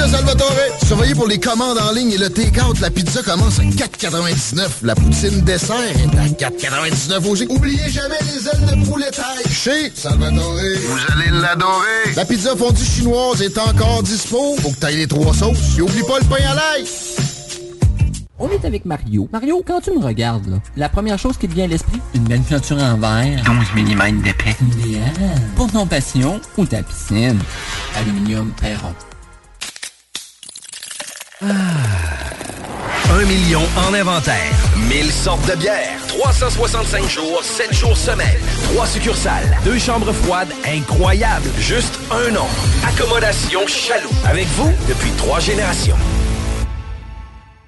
Pizza Salvatore. Surveillez pour les commandes en ligne et le take-out. La pizza commence à 4,99. La poutine dessert est à 4,99 aussi. Oubliez jamais les ailes de poulet taille. Chez Salvatore. Vous allez l'adorer. La pizza fondue chinoise est encore dispo. Faut que t'ailles les trois sauces. Et oublie pas le pain à l'ail. On est avec Mario. Mario, quand tu me regardes, là, la première chose qui te vient à l'esprit, une belle peinture en verre. 12 mm d'épais. Idéal. Pour ton passion ou ta piscine. Aluminium Perron. Un million en inventaire. 1000 sortes de bières. 365 jours, 7 jours semaine. 3 succursales. Deux chambres froides incroyables. Juste un nom. Accommodation Chaloux. Avec vous depuis trois générations.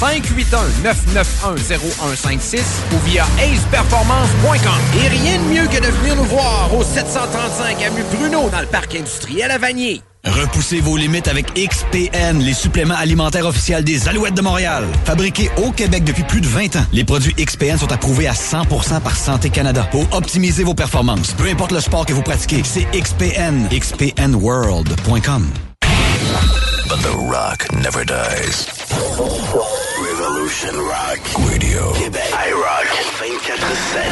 581-991-0156 ou via aceperformance.com. Et rien de mieux que de venir nous voir au 735 avenue Bruno dans le parc industriel à Vanier. Repoussez vos limites avec XPN, les suppléments alimentaires officiels des Alouettes de Montréal. Fabriqués au Québec depuis plus de 20 ans, les produits XPN sont approuvés à 100% par Santé Canada pour optimiser vos performances. Peu importe le sport que vous pratiquez, c'est XPN. XPNWorld.com. But the rock never dies. Revolution Rock Radio. Québec. iRock 24-7.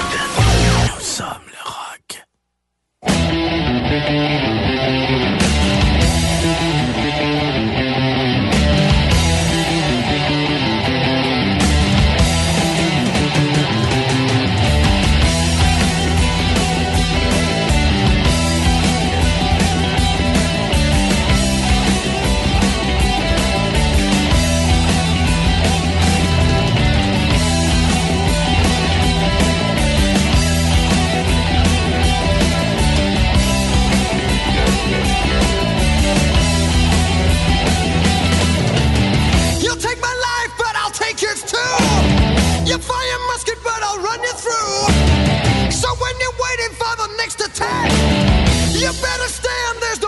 Nous sommes le rock. attack. You better stand this.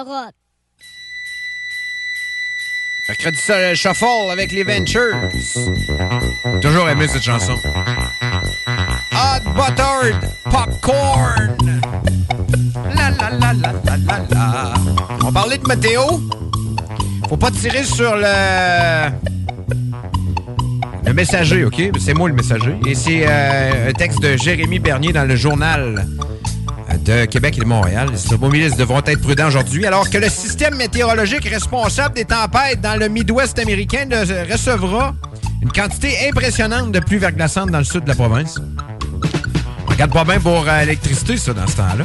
Rock. Mercredi euh, Shuffle avec les Ventures. Toujours aimé cette chanson. Hot Buttered Popcorn. La la la la la la la. On parlait de météo. Faut pas tirer sur le. Le messager, OK? C'est moi le messager. Et c'est euh, un texte de Jérémy Bernier dans le journal de Québec et de Montréal. Les automobilistes devront être prudents aujourd'hui, alors que le système météorologique responsable des tempêtes dans le Midwest américain recevra une quantité impressionnante de pluie verglaçante dans le sud de la province. On regarde pas bien pour euh, l'électricité, ça, dans ce temps-là.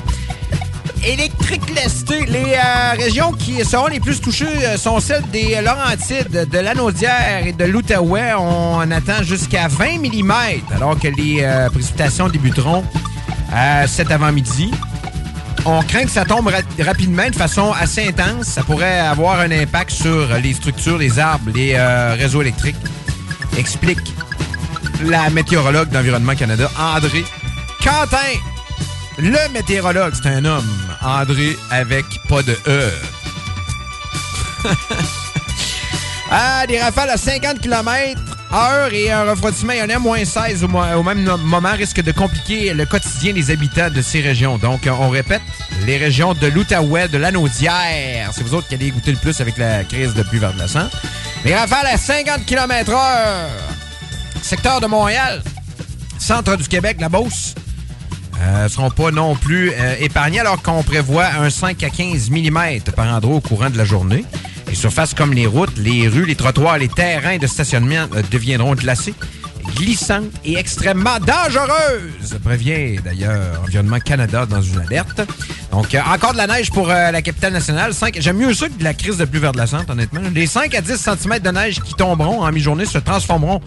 Électricité. Les euh, régions qui seront les plus touchées euh, sont celles des Laurentides, de l'Anaudière et de l'Outaouais. On attend jusqu'à 20 mm, alors que les précipitations débuteront cet avant-midi. On craint que ça tombe ra- rapidement de façon assez intense. Ça pourrait avoir un impact sur les structures, les arbres, les euh, réseaux électriques. Explique la météorologue d'Environnement Canada, André Quentin. Le météorologue, c'est un homme. André avec pas de E. [LAUGHS] ah, des rafales à 50 km heure et un refroidissement ionnien moins 16 au, même moment risque de compliquer le quotidien des habitants de ces régions. Donc, on répète, les régions de l'Outaouais, de l'Anaudière, c'est vous autres qui allez goûter le plus avec la crise de pluie verglaçante. Les rafales à 50 km heure. Secteur de Montréal, centre du Québec, la Beauce, ne seront pas non plus euh, épargnés alors qu'on prévoit un 5 à 15 mm par endroit au courant de la journée. Les surfaces comme les routes, les rues, les trottoirs, les terrains de stationnement euh, deviendront glacés, glissantes et extrêmement dangereuses, prévient d'ailleurs Environnement Canada dans une alerte. Donc, euh, encore de la neige pour euh, la capitale nationale. 5 J'aime mieux ça que de la crise de pluie verglaçante, honnêtement. Les 5 à 10 cm de neige qui tomberont en mi-journée se transformeront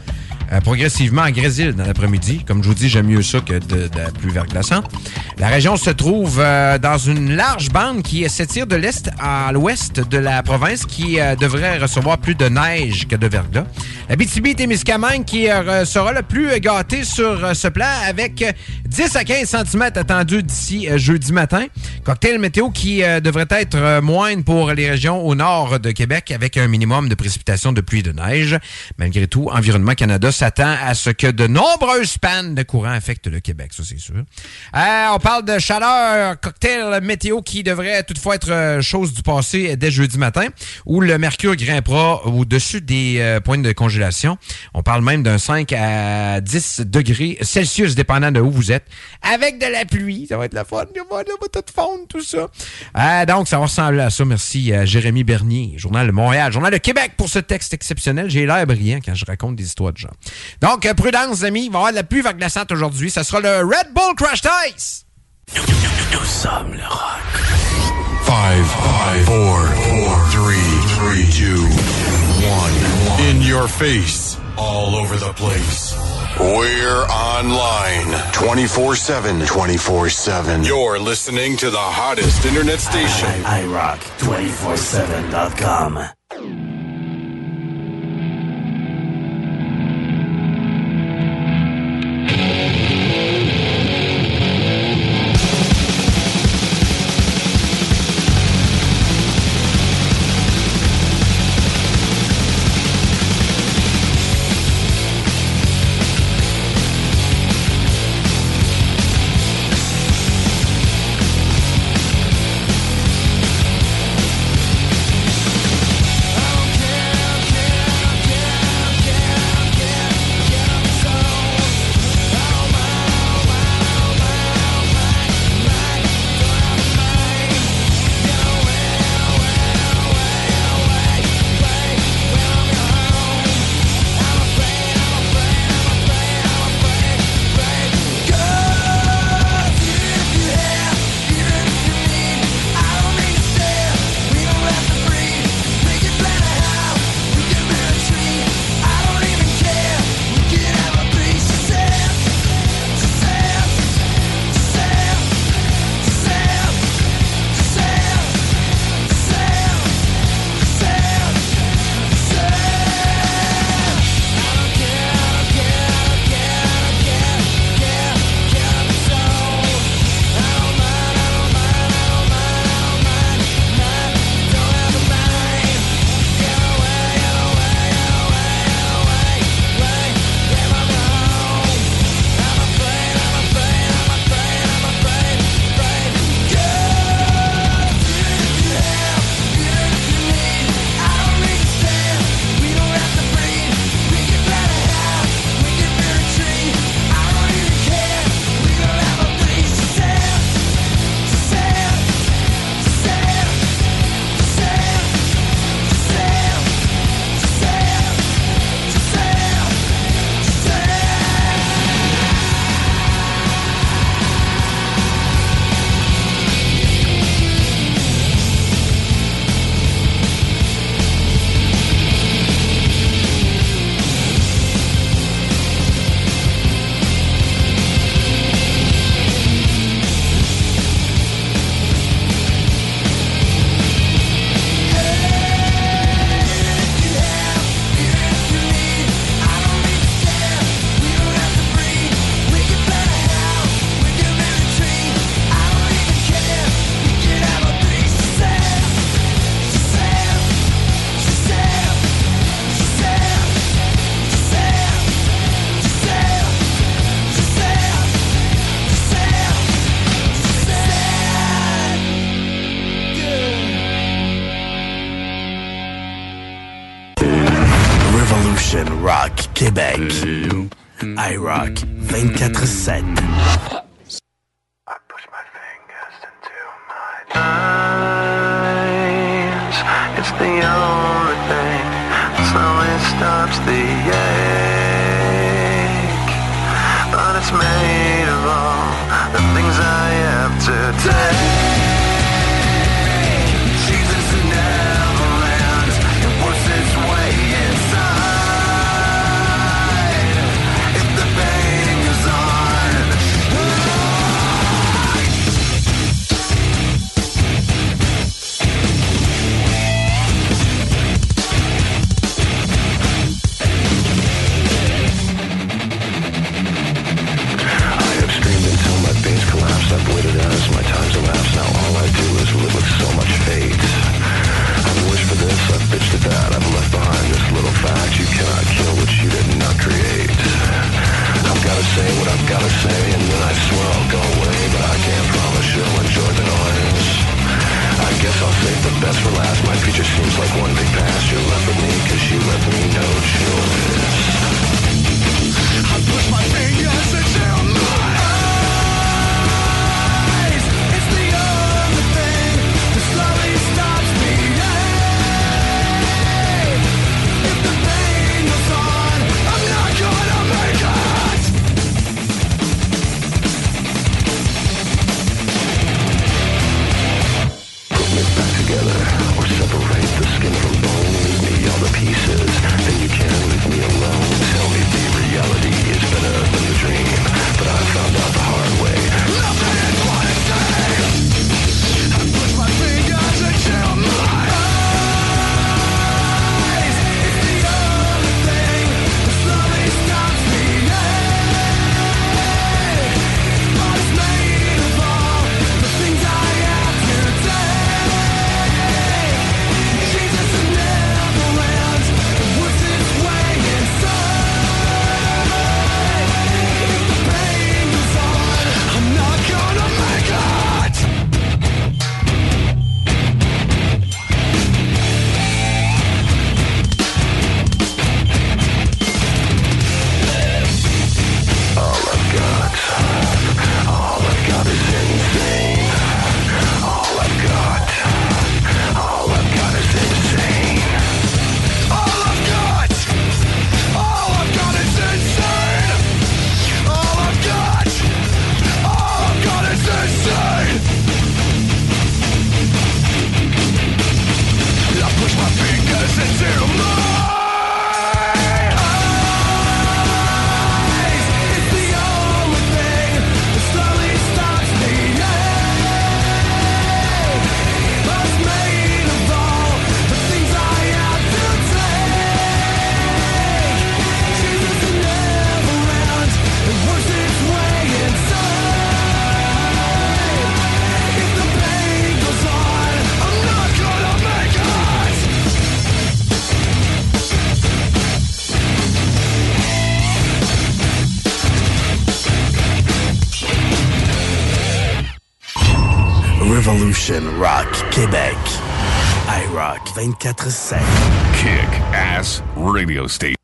euh, progressivement en grésil dans l'après-midi. Comme je vous dis, j'aime mieux ça que de, de la pluie verglaçante. La région se trouve euh, dans une large bande qui s'étire de l'est à l'ouest de la province qui euh, devrait recevoir plus de neige que de verglas. La BTB-Témiscamingue qui sera le plus gâté sur ce plan avec euh, 10 à 15 cm attendus d'ici jeudi matin. Cocktail météo qui devrait être moindre pour les régions au nord de Québec avec un minimum de précipitations de pluie et de neige. Malgré tout, Environnement Canada s'attend à ce que de nombreuses pannes de courant affectent le Québec, ça c'est sûr. Euh, on parle de chaleur, cocktail météo qui devrait toutefois être euh, chose du passé dès jeudi matin, où le mercure grimpera au-dessus des euh, points de congélation. On parle même d'un 5 à 10 degrés Celsius, dépendant de où vous êtes, avec de la pluie. Ça va être la fun. Ça va, ça va tout fondre, tout ça. Euh, donc, ça va ressembler à ça. Merci à Jérémy Bernier, Journal de Montréal, Journal de Québec pour ce texte exceptionnel. J'ai l'air brillant quand je raconte des histoires de gens. Donc, euh, prudence, amis. Il va y avoir de la pluie verglaçante aujourd'hui. Ce sera le Red Bull Crash Ice. Nous, nous, nous, nous sommes le rock. 5, 5, 4, 4, 3, 3, 2, 1. In your face. All over the place. We're online 24 7. 24 7. You're listening to the hottest internet station. I, I, I rock 247.com. Revolution Rock Québec. iRock 24-7. Kick Ass Radio Station.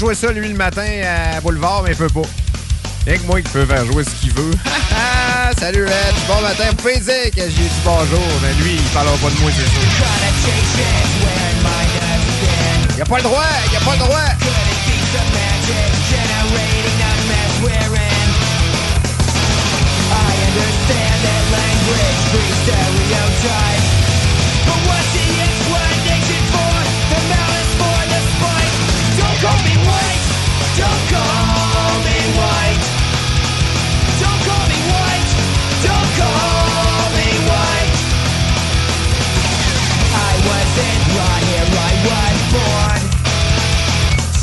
Jouer ça lui le matin à Boulevard, mais il peut pas. Rien que moi qui peut faire jouer ce qu'il veut. [LAUGHS] [LAUGHS] Salut Reg, bon matin. Vous pouvez dire que j'ai dit bonjour, mais lui, il parlera pas de moi, c'est sûr. Il a pas le droit, il a pas le droit. Don't call me white. Don't call me white. Don't call me white. Don't call me white. I wasn't brought here. I was born.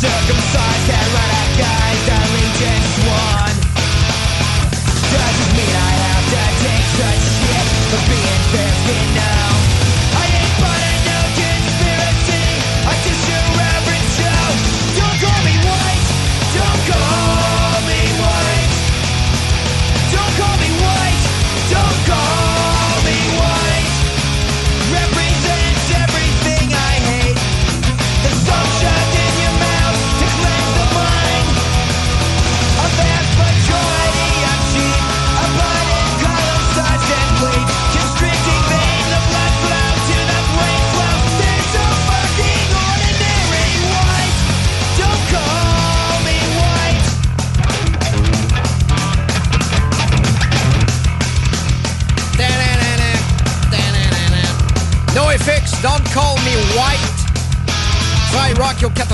Circumcised, hereticised, allegiance sworn. Doesn't mean I have to take such shit for being 59.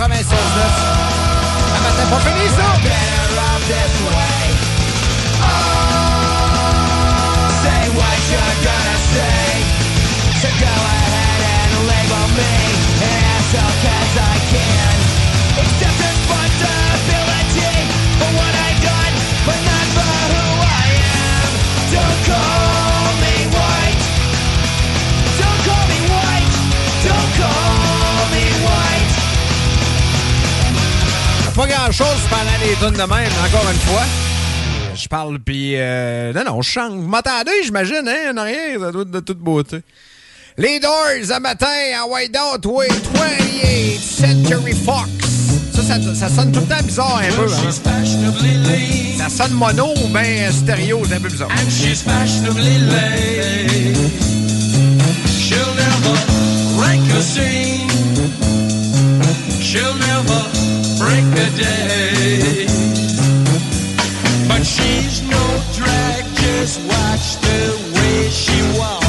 96.9. Un matin pas fini say. So go ahead and label me an asshole 'cause I can. Pas grand chose pendant les de même, encore une fois. Je parle, puis. Euh, non, non, je chante. Vous m'entendez, j'imagine, hein, en arrière, ça doit être de toute beauté. Les Doors, à matin, en White Out, oui, 28 Century Fox. Ça, ça, ça sonne tout le temps bizarre un peu. hein. Ça sonne mono ou bien stéréo, c'est un peu bizarre. And she's fashionably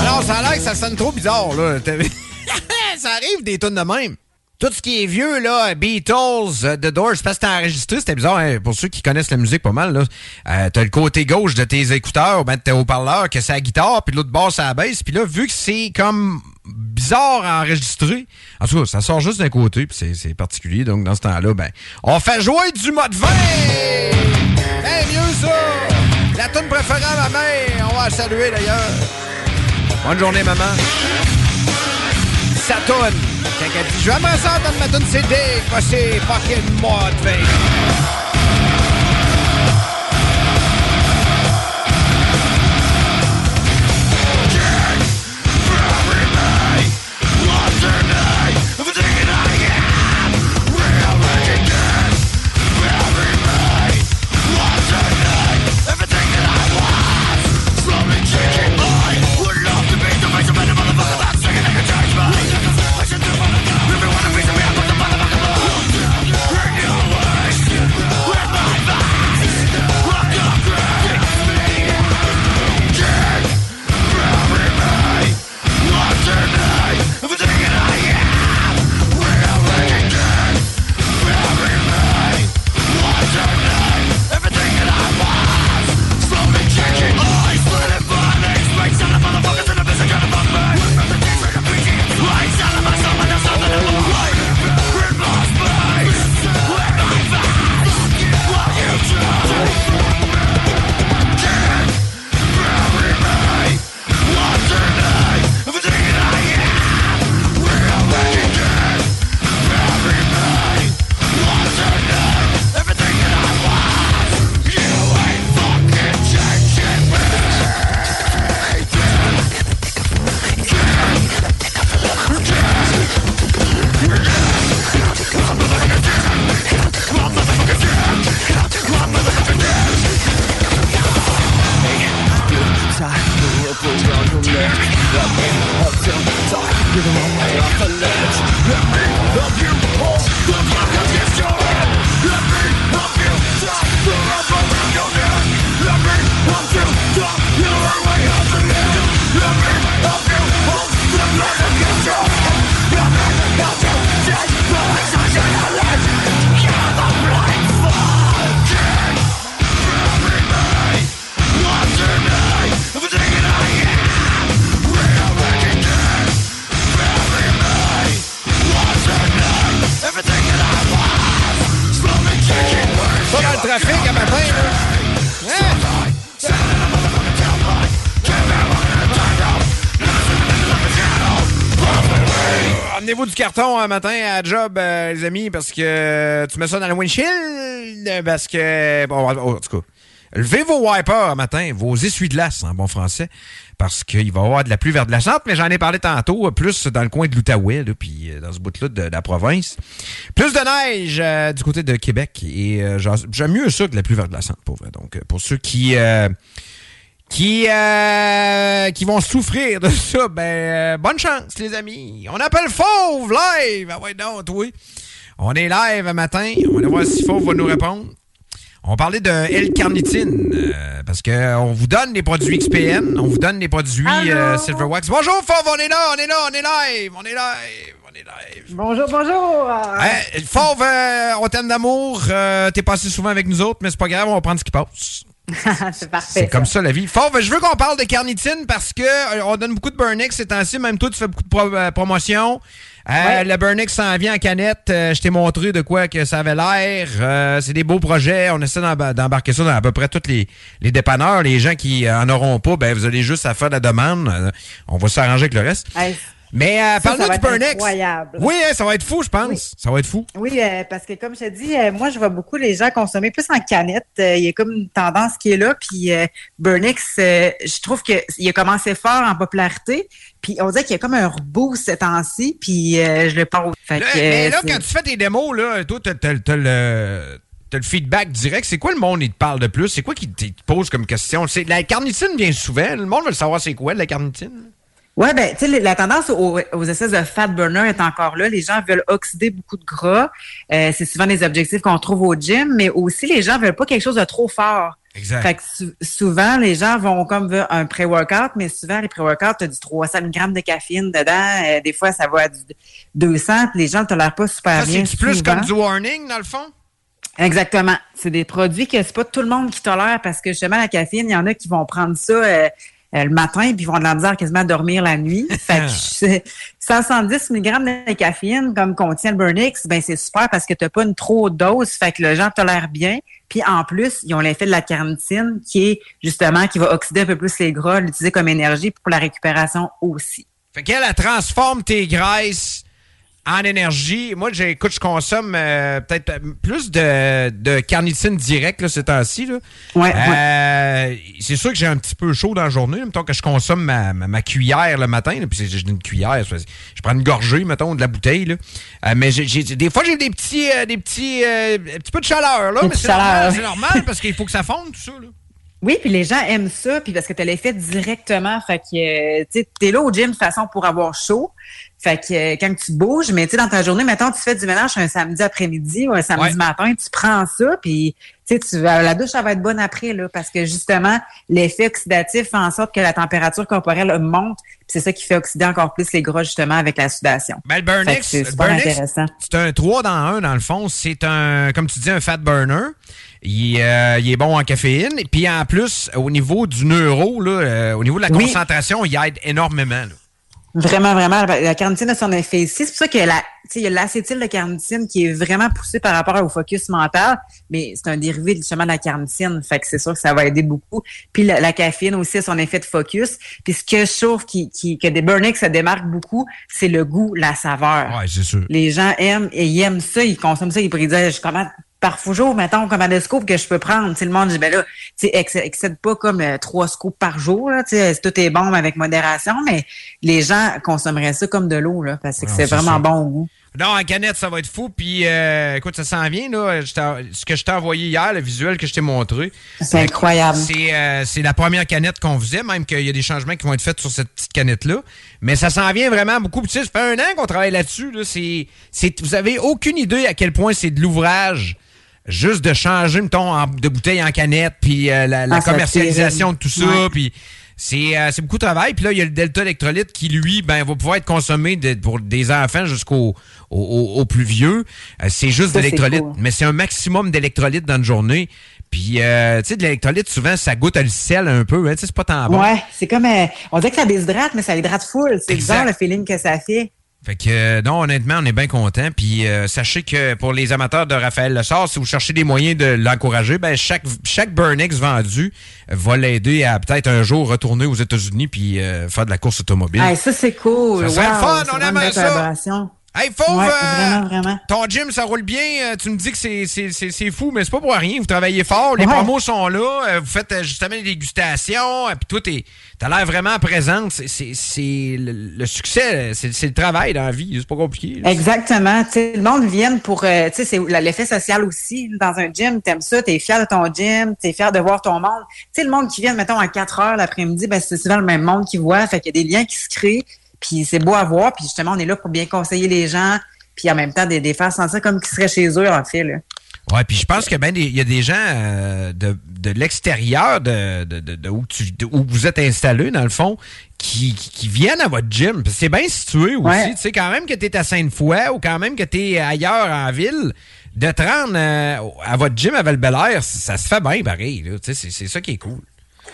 Alors, ça a l'air que ça sonne trop bizarre, là. [LAUGHS] [LAUGHS] Ça arrive des tunes de même. Tout ce qui est vieux, là, Beatles, euh, The Doors, parce que t'as enregistré, c'était bizarre, hein, pour ceux qui connaissent la musique pas mal, là. Euh, t'as le côté gauche de tes écouteurs, ben, de tes haut-parleurs, que c'est la guitare, puis l'autre bord, c'est la basse, puis là, vu que c'est comme bizarre à enregistrer, en tout cas, ça sort juste d'un côté, puis c'est- particulier, donc dans ce temps-là, ben, on fait jouer du mode 20! Hey, mieux ça! La tune préférée à ma mère, on va la saluer d'ailleurs. Bonne journée, maman. Sa toune. Quand elle dit, je vais me ça dans ma toune CD, c'est fucking mode 20. Carton un matin à job, euh, les amis, parce que euh, tu mets ça dans le windshield, parce que... Bon, en tout cas, levez vos wipers un matin, vos essuie-glaces en bon français, parce qu'il va y avoir de la pluie vers de la chante, mais j'en ai parlé tantôt, euh, plus dans le coin de l'Outaouais, puis dans ce bout-là de, la province. Plus de neige du côté de Québec, et j'aime mieux ça que de la pluie vers de la chante, pour vrai. Donc, pour ceux qui... qui, euh, qui vont souffrir de ça, ben, euh, bonne chance, les amis. On appelle Fauve live. Ah ouais, non, toi. On est live un matin. On va voir si Fauve va nous répondre. On parlait de L-carnitine, euh, parce que on vous donne les produits XPN, on vous donne les produits euh, Silverwax. Bonjour Fauve, on est là, on est là, on est live, on est live, on est live. Bonjour, bonjour. Hey, Fauve, on t'aime d'amour, euh, t'es passé souvent avec nous autres, mais c'est pas grave, on va prendre ce qui passe. [LAUGHS] c'est parfait. C'est comme ça la vie. Fauve, je veux qu'on parle de carnitine parce que euh, on donne beaucoup de Burnix ces temps-ci. Même toi, tu fais beaucoup de pro- euh, promotions. Euh, Le Burnix s'en vient en canette. Je t'ai montré de quoi que ça avait l'air. C'est des beaux projets. On essaie d'emba- d'embarquer ça dans à peu près tous les, les dépanneurs. Les gens qui en auront pas, ben vous allez juste à faire la demande. On va s'arranger avec le reste. Mais euh, parle-nous du incroyable. Oui, hein, ça va être fou, je pense. Ça va être fou. Oui, euh, parce que comme je te dis, euh, moi, je vois beaucoup les gens consommer plus en canette. Euh, il y a comme une tendance qui est là. Puis Burnix, euh, je trouve qu'il a commencé fort en popularité. Puis on dirait qu'il y a comme un reboost ces temps-ci. Puis je le parle. Fait Là, que, mais là, quand tu fais tes démos, là, toi, t'as, le, le feedback direct. C'est quoi le monde, il te parle de plus? C'est quoi qui te pose comme question? La carnitine vient souvent. Le monde veut savoir c'est quoi, la carnitine? Ouais, ben, tu sais, la tendance aux, aux espèces de fat burner est encore là. Les gens veulent oxyder beaucoup de gras. Euh, c'est souvent des objectifs qu'on trouve au gym, mais aussi les gens veulent pas quelque chose de trop fort. Exact. Fait que sou- souvent, les gens vont comme un pré-workout, mais souvent, les pré-workouts, tu as du 300 grammes de caféine dedans. Euh, des fois, ça va à du 200, puis les gens ne tolèrent pas super Ça, bien. c'est plus souvent. comme du warning, dans le fond? Exactement. C'est des produits que c'est pas tout le monde qui tolère parce que justement, la caféine, il y en a qui vont prendre ça euh, le matin puis ils vont de la misère quasiment à dormir la nuit. [LAUGHS] fait que c'est- 170 mg de caféine comme contient le Burnix, ben c'est super parce que tu pas une trop haute dose, fait que le gens tolèrent bien. Puis en plus, ils ont l'effet de la carnitine qui est justement qui va oxyder un peu plus les gras, l'utiliser comme énergie pour la récupération aussi. Fait qu'elle, elle transforme tes graisses en énergie. Moi, j'ai- écoute, je consomme euh, peut-être euh, plus de, de carnitine directe là, ces temps-ci. là. Ouais, Euh, C'est sûr que j'ai un petit peu chaud dans la journée. là. Mettons que je consomme ma, ma, ma cuillère le matin. là, puis c'est- j'ai une cuillère. Je prends une gorgée, mettons, de la bouteille. Là. Euh, mais j'ai, j'ai- des fois, j'ai des petits, euh, des petits, euh, un petit peu de chaleur. Là, mais c'est normal, normal parce qu'il faut que ça fonde, tout ça. Là. Oui, puis les gens aiment ça, puis parce que tu l'effet directement. Fait que, euh, tu sais, t'es là au gym de façon pour avoir chaud. Fait que euh, quand tu bouges, mais tu sais, dans ta journée, mettons, tu fais du ménage un samedi après-midi ou un samedi Ouais. matin, tu prends ça, puis tu sais, tu vas- la douche, ça va être bonne après, là, parce que justement, l'effet oxydatif fait en sorte que la température corporelle monte, puis c'est ça qui fait oxyder encore plus les gras, justement, avec la sudation. Ben, le Fait Burnix, c'est le super Burnix, intéressant. c'est un 3 dans 1 dans le fond. C'est un, comme tu dis, un fat burner. Il, euh, il est bon en caféine. Et puis en plus, au niveau du neuro, là, euh, au niveau de la Oui. concentration, il aide énormément. là. Vraiment, vraiment. La carnitine a son effet ici. C'est pour ça que la, tu sais, il y a l'acétyl de carnitine qui est vraiment poussé par rapport au focus mental, mais c'est un dérivé justement de la carnitine. Fait que c'est sûr que ça va aider beaucoup. Puis la, la caféine aussi a son effet de focus. Puis ce que je trouve qui, qui, que des Burnix se démarque beaucoup, c'est le goût, la saveur. Ouais, c'est sûr. Les gens aiment et ils aiment ça, ils consomment ça, ils pourraient dire, je commande par jour, mettons, comme un scoop que je peux prendre. Sais, le monde dit, ben là, tu excède pas comme euh, trois scoops par jour, là, tout est bon mais avec modération, mais les gens consommeraient ça comme de l'eau, là, parce que c'est vraiment ça. bon au goût. Non, en canette, ça va être fou. Puis, euh, écoute, ça s'en vient, là. Ce que je t'ai envoyé hier, le visuel que je t'ai montré. C'est incroyable. C'est euh, c'est la première canette qu'on faisait, même qu'il y a des changements qui vont être faits sur cette petite canette-là. Mais ça s'en vient vraiment beaucoup. Tu sais, ça fait un an qu'on travaille là-dessus. Là. Vous avez aucune idée à quel point c'est de l'ouvrage. Juste de changer, mettons, de bouteille en canette, puis euh, la, la Ah, commercialisation de tout ça, Ouais. puis c'est euh, c'est beaucoup de travail. Puis là, il y a le Delta électrolyte qui, lui, ben, va pouvoir être consommé de- pour des enfants jusqu'aux aux, aux- aux plus vieux. Euh, c'est juste Ça, de l'électrolyte, cool. mais c'est un maximum d'électrolyte dans une journée. Puis, euh, tu sais, de l'électrolyte, souvent, ça goûte à le sel un peu. Hein, tu sais, c'est pas tant bon. Ouais, c'est comme, euh, on dirait que ça déshydrate, mais ça hydrate full. C'est bizarre le feeling que ça fait. Fait que, euh, non, honnêtement, on est bien content. Puis euh, sachez que pour les amateurs de Raphaël Lessard, si vous cherchez des moyens de l'encourager, ben chaque chaque Burnex vendu va l'aider à peut-être un jour retourner aux États-Unis puis euh, faire de la course automobile. Hey, ça, c'est cool. Ça Wow, fun, on une ça. Hey, Fauve, Ouais, euh, vraiment, vraiment. ton gym, ça roule bien. Euh, Tu me dis que c'est- fou, mais c'est pas pour rien. Vous travaillez fort, les Ouais. promos sont là, euh, vous faites justement des dégustations, puis toi, t'as l'air vraiment présente. C'est- le, le succès, c'est le travail dans la vie. C'est pas compliqué. là. Exactement. Tu sais, le monde vient pour, euh, tu sais, c'est l'effet social aussi. Dans un gym, t'aimes ça, t'es fier de ton gym, t'es fier de voir ton monde. Tu sais, le monde qui vient, mettons, à 4 heures l'après-midi, ben, c'est souvent le même monde qui voit. Fait qu'il y a des liens qui se créent, puis c'est beau à voir. Puis justement, on est là pour bien conseiller les gens, puis en même temps, des, des faire sentir comme qu'ils seraient chez eux, en fait, là. Ouais, puis je pense que ben il y a des gens euh, de, de l'extérieur de, de, de- où, tu, de où vous êtes installé dans le fond qui, qui, qui viennent à votre gym. C'est bien situé aussi. Ouais. Tu sais, quand même que tu es à Sainte-Foy ou quand même que tu es ailleurs en ville, de te rendre euh, à votre gym à val ça se fait bien pareil. c'est ça qui est cool.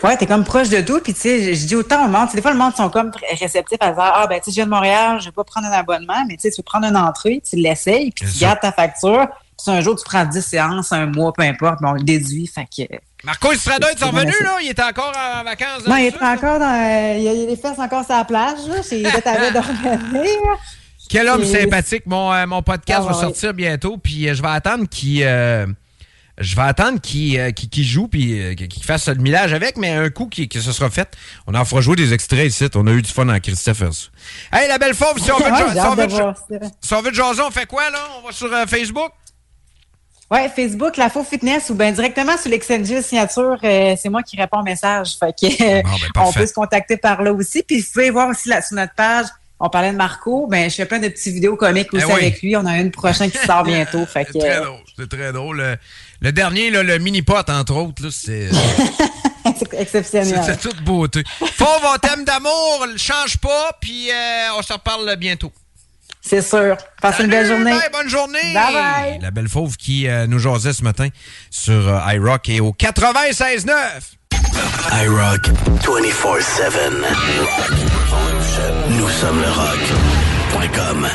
Ouais, t'es comme proche de tout, puis tu sais, je dis autant au monde, des fois le monde sont comme réceptifs à dire ah ben tu sais, je viens de Montréal, je vais pas prendre un abonnement, mais tu sais, tu veux prendre une entrée, tu l'essayes, puis tu gardes ta facture, puis un jour tu prends 10 séances, un mois, peu importe, mais on le déduit, fait que. Marco Estrada est C'est revenu, là? Il était encore en vacances? Non, il est encore dans, il a les fesses encore sur la plage, là, chez Betavette [LAUGHS] d'Organier. Quel homme sympathique. Mon, euh, mon podcast Ah, va sortir bientôt, puis euh, je vais attendre qu'il euh, je vais attendre qu'il euh, joue puis euh, qu'il fasse le millage avec, mais un coup qui, que ce sera fait, on en fera jouer des extraits ici. On a eu du fun en Christophe. Hey, la belle fauve, si on veut, Ouais, ja- si on veut, voir si on veut jaser, on fait quoi, là? On va sur euh, Facebook? Ouais, Facebook, la faux fitness ou bien directement sur l'Exchange signature, euh, c'est moi qui réponds au message. Fait que euh, on ben, parfait. peut se contacter par là aussi. Puis vous pouvez voir aussi là, sur notre page, on parlait de Marco, ben je fais plein de petites vidéos comiques aussi Eh oui. avec lui. On a une prochaine qui sort bientôt. [LAUGHS] Fait que C'est très drôle. C'est très drôle. Le, dernier, là, le mini-pot, entre autres, là, c'est... euh, [LAUGHS] c'est exceptionnel. C'est toute beauté. Fauve, on t'aime d'amour, change pas, puis euh, on se reparle bientôt. C'est sûr. Passez une belle journée. Bye, bonne journée. Bye bye. La belle fauve qui euh, nous jasait ce matin sur euh, iRock et au 96.9. iRock 24-7. Nous sommes le rock.com.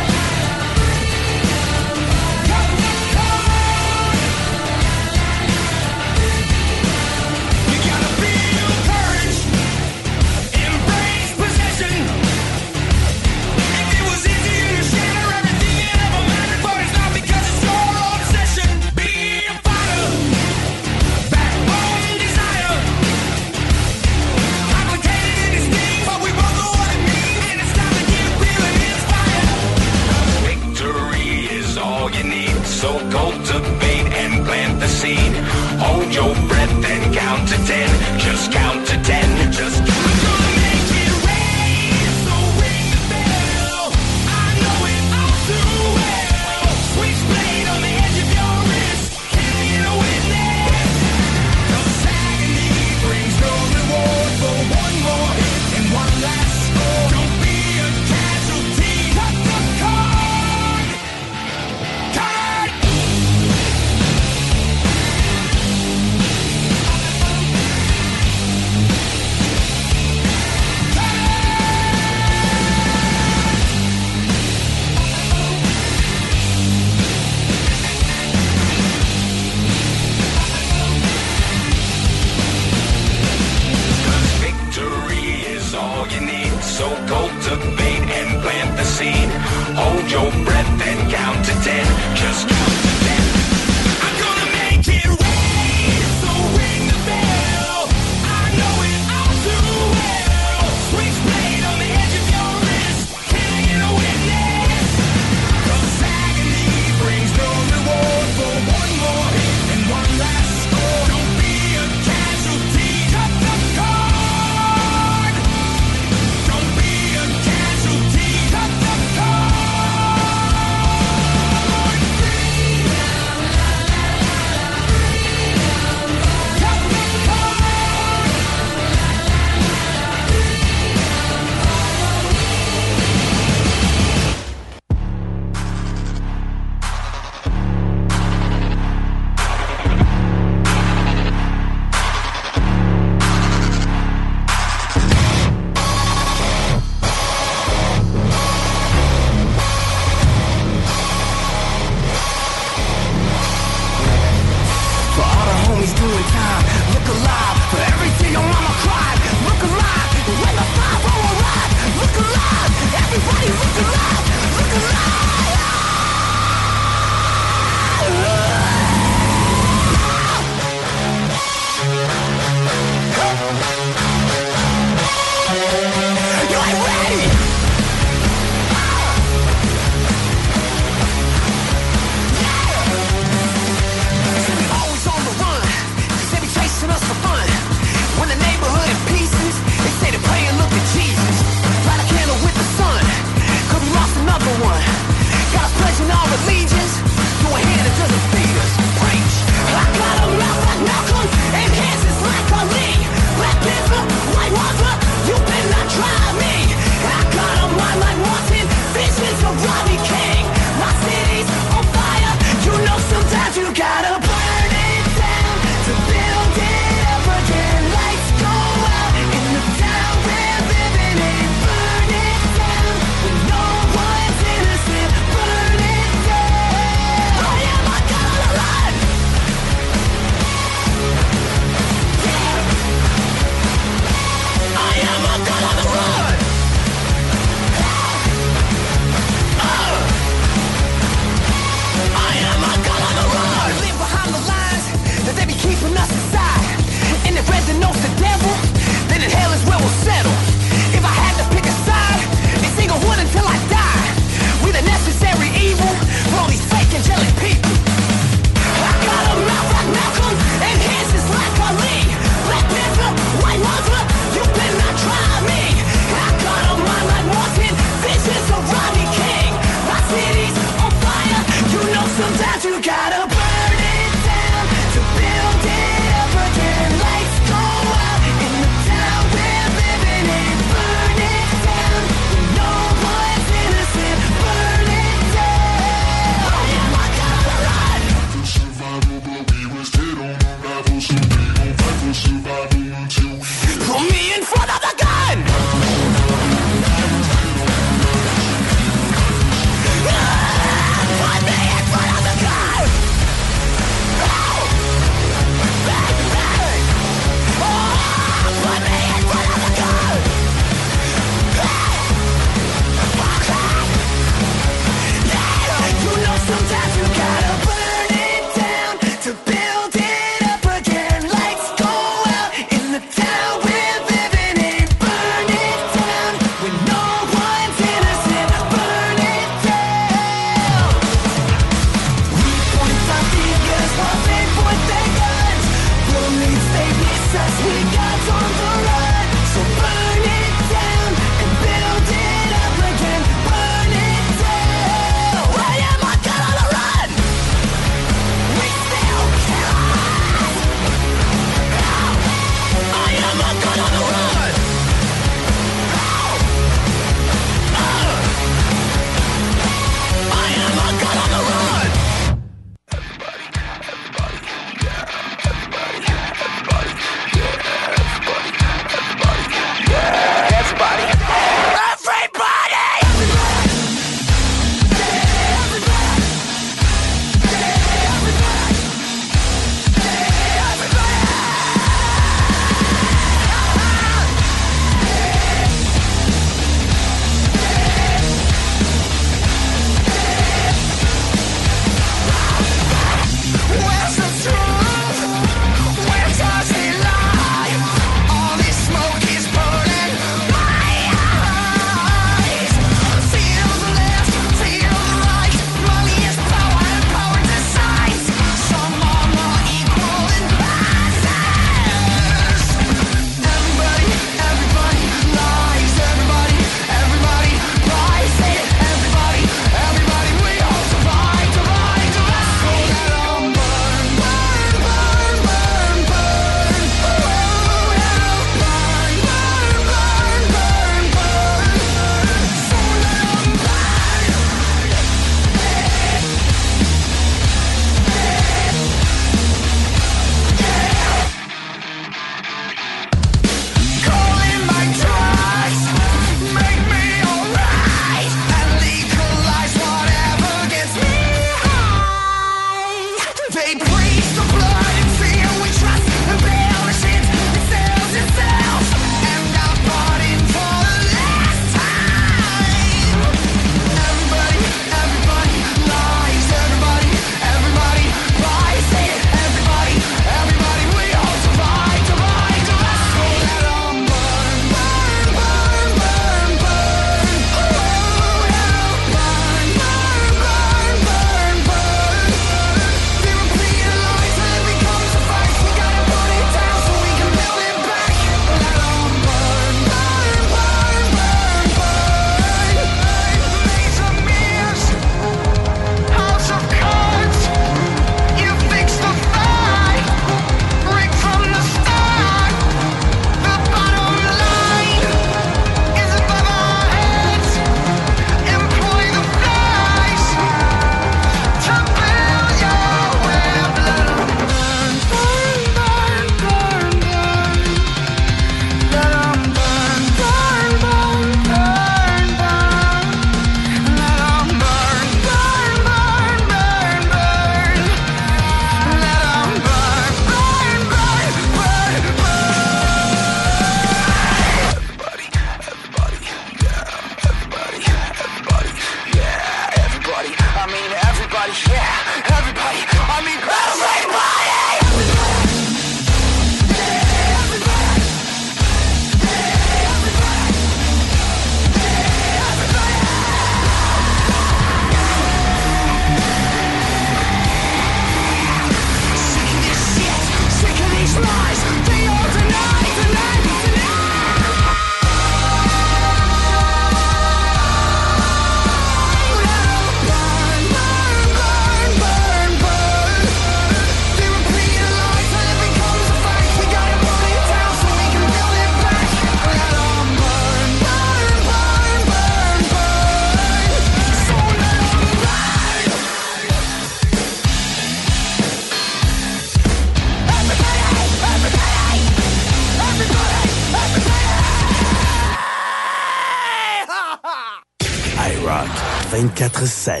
24-7.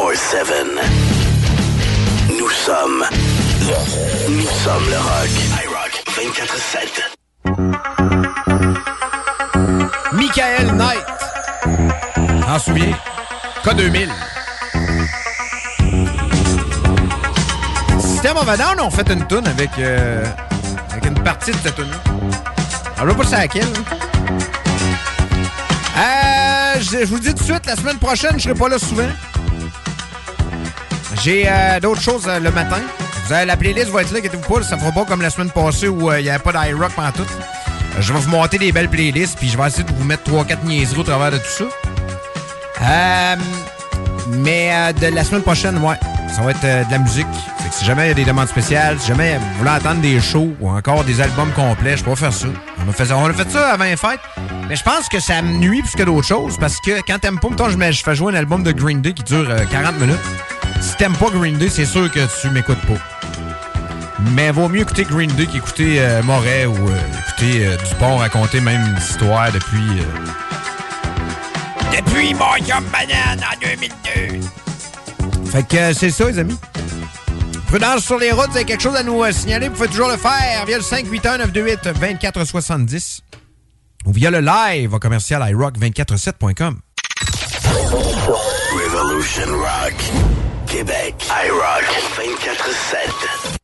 24-7. Nous sommes. Nous sommes le rock. iRock 24-7. Michael Knight. T'en souviens? K2000. System of a Down ont fait une tune avec, euh, avec une partie de cette tune là sais pas c'est laquelle. je, vous dis tout de suite, la semaine prochaine, je serai pas là souvent. J'ai euh, d'autres choses euh, le matin. La playlist va être là, inquiétez-vous pas. Ça fera pas comme la semaine passée où euh, il n'y avait pas d'iRock pendant tout. Je vais vous monter des belles playlists, puis je vais essayer de vous mettre 3-4 niaiseries au travers de tout ça. Mais de la semaine prochaine, ouais, ça va être de la musique. Fait que si jamais il y a des demandes spéciales, si jamais vous voulez entendre des shows ou encore des albums complets, je peux faire ça. On a fait ça, on a fait ça avant les fêtes. Mais je pense que ça me nuit plus que d'autres choses parce que quand t'aimes pas, je, je fais jouer un album de Green Day qui dure euh, 40 minutes. Si t'aimes pas Green Day, c'est sûr que tu m'écoutes pas. Mais vaut mieux écouter Green Day qu'écouter euh, Moret ou euh, écouter euh, Dupont raconter même une histoire depuis. euh, depuis mon Yum Banane en 2002. Fait que c'est ça, les amis. Prudence sur les routes, vous avez quelque chose à nous signaler, vous pouvez toujours le faire via le 581-928-2470 ou via le live au commercial iRock247.com. Revolution Rock. Québec. iRock 24-7.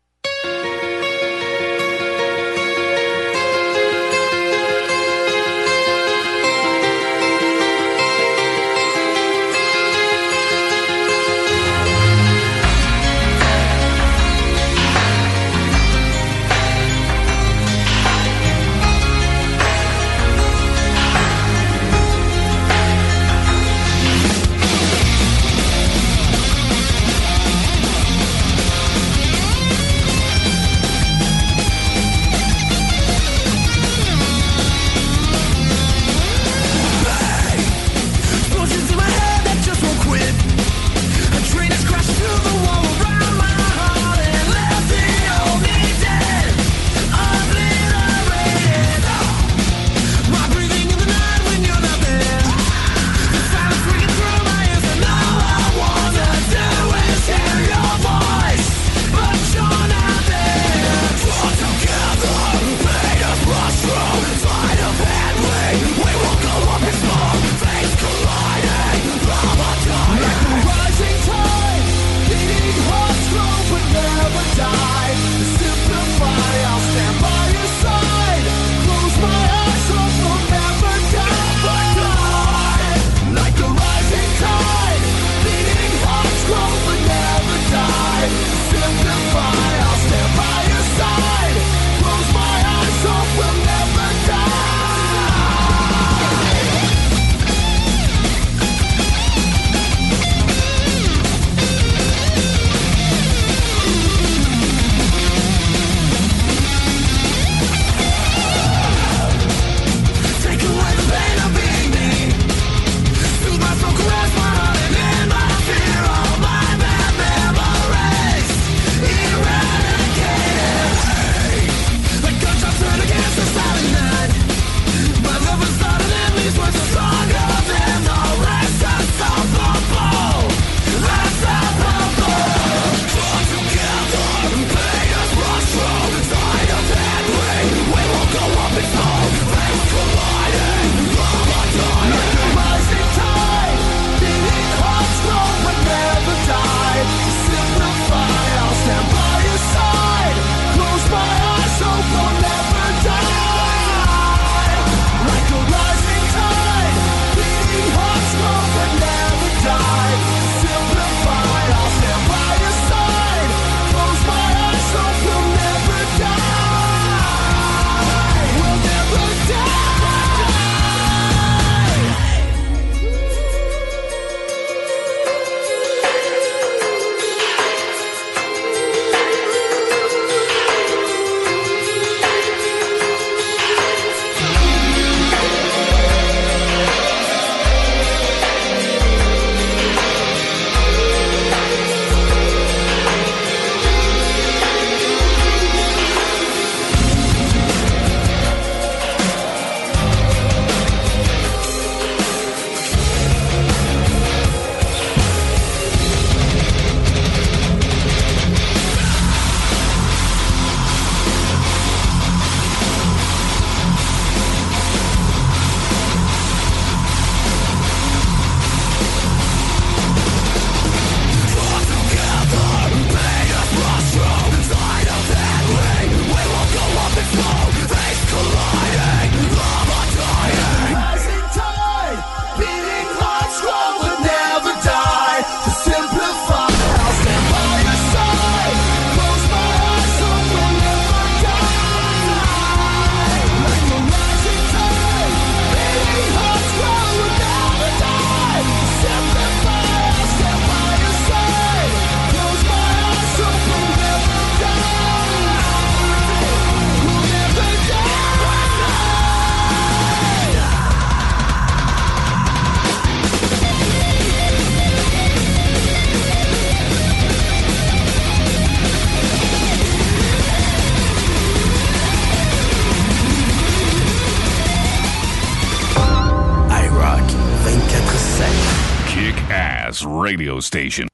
Radio station.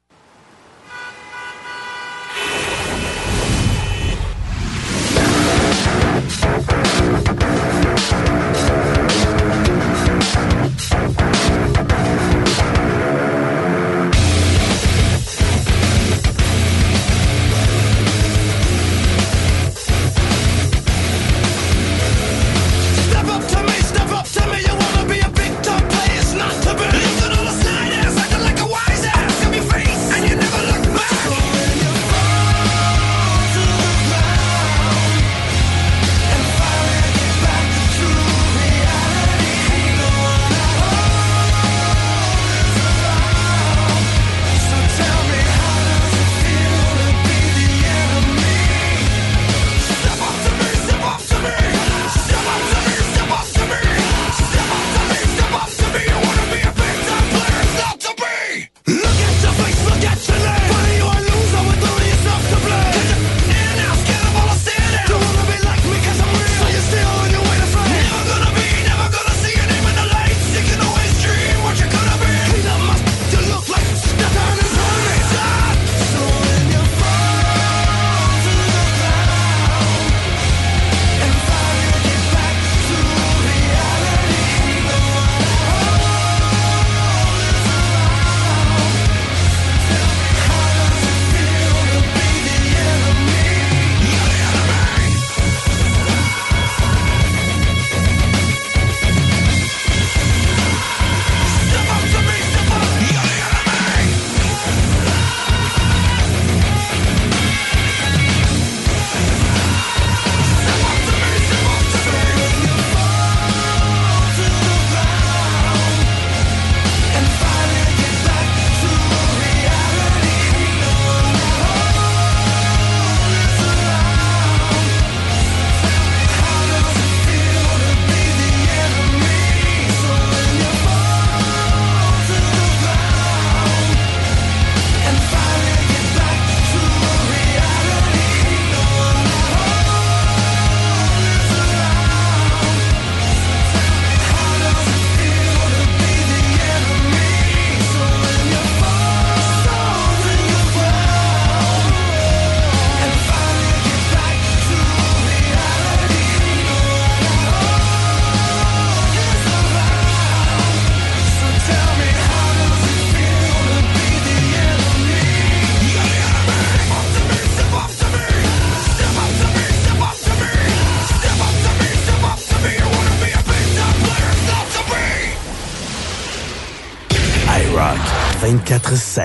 24-7.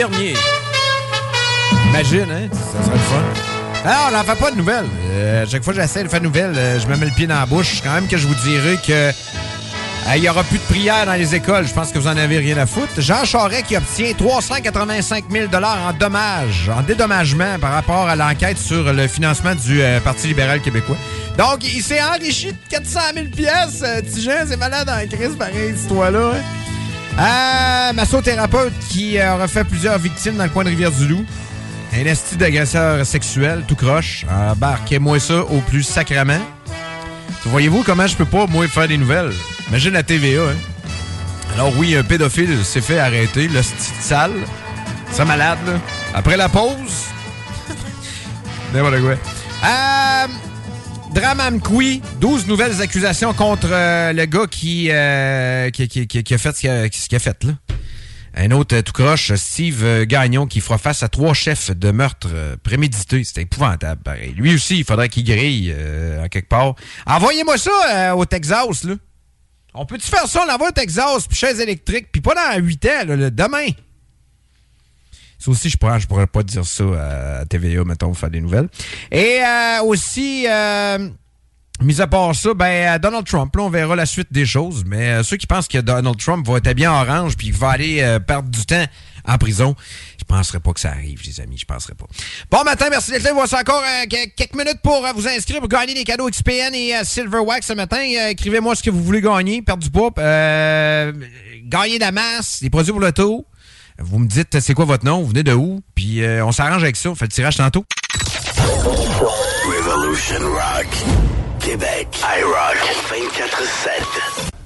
Bernier. Imagine, hein? Ça serait le fun. Ah, on n'en fait pas de nouvelles. Euh, à chaque fois que j'essaie de faire de nouvelles, euh, je me mets le pied dans la bouche. Quand même que je vous dirais que euh, il n'y aura plus de prières dans les écoles. Je pense que vous en avez rien à foutre. Jean Charest qui obtient 385 000 en dommages, en dédommagement par rapport à l'enquête sur le financement du euh, Parti libéral québécois. Donc, il s'est enrichi de 400 000 pièces. Jean, c'est malade en crise, pareil, cette histoire-là. hein? Euh, massothérapeute qui euh, aura fait plusieurs victimes dans le coin de Rivière-du-Loup. Un esti d'agresseur sexuel, tout croche. Embarquez-moi ça au plus sacrement. Voyez-vous comment je peux pas, moi, faire des nouvelles? Imagine la TVA, hein? Alors oui, un pédophile s'est fait arrêter, le style sale. C'est malade, là. Après la pause... [LAUGHS] N'importe quoi. Euh... Drame à Mkoui, 12 nouvelles accusations contre euh, le gars qui, euh, qui, qui- a fait ce qu'il a, fait, là. Un autre euh, tout croche, Steve Gagnon, qui fera face à trois chefs de meurtre prémédités. C'est épouvantable. Lui aussi, il faudrait qu'il grille en quelque part. Envoyez-moi ça au Texas, là. On peut-tu faire ça? On l'envoie au Texas, puis chaise électrique, puis pas dans 8 ans, là, le demain? Ça aussi, je pourrais, je pourrais pas dire ça à TVA, mettons, pour faire des nouvelles. Et euh, aussi, euh, mis à part ça, ben, euh, Donald Trump, là, on verra la suite des choses. Mais euh, ceux qui pensent que Donald Trump va être habillé en orange puis va aller euh, perdre du temps en prison, je penserais pas que ça arrive, les amis. Je penserais pas. Bon matin, merci d'être là. Voici encore euh, que- quelques minutes pour vous inscrire pour gagner des cadeaux XPN et Silver Wax ce matin. Écrivez-moi ce que vous voulez gagner. Perdre du poids, gagner de la masse, des produits pour l'auto. Vous me dites c'est quoi votre nom, vous venez de où, puis euh, on s'arrange avec ça. On fait le tirage tantôt. Revolution Rock. Québec. iRock 24-7.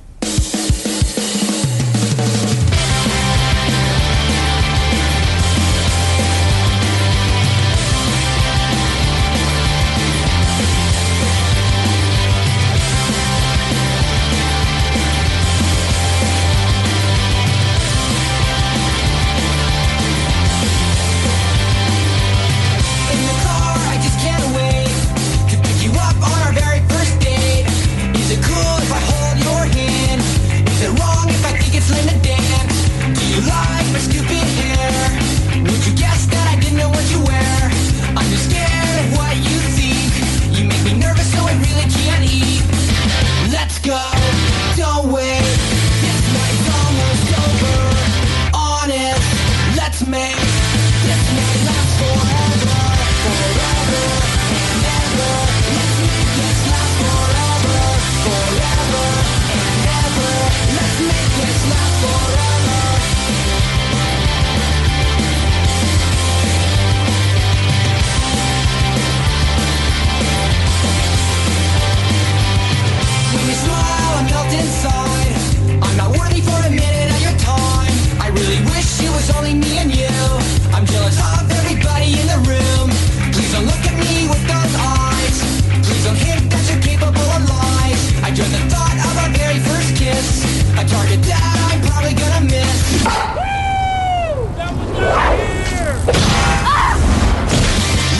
target that I'm probably gonna miss.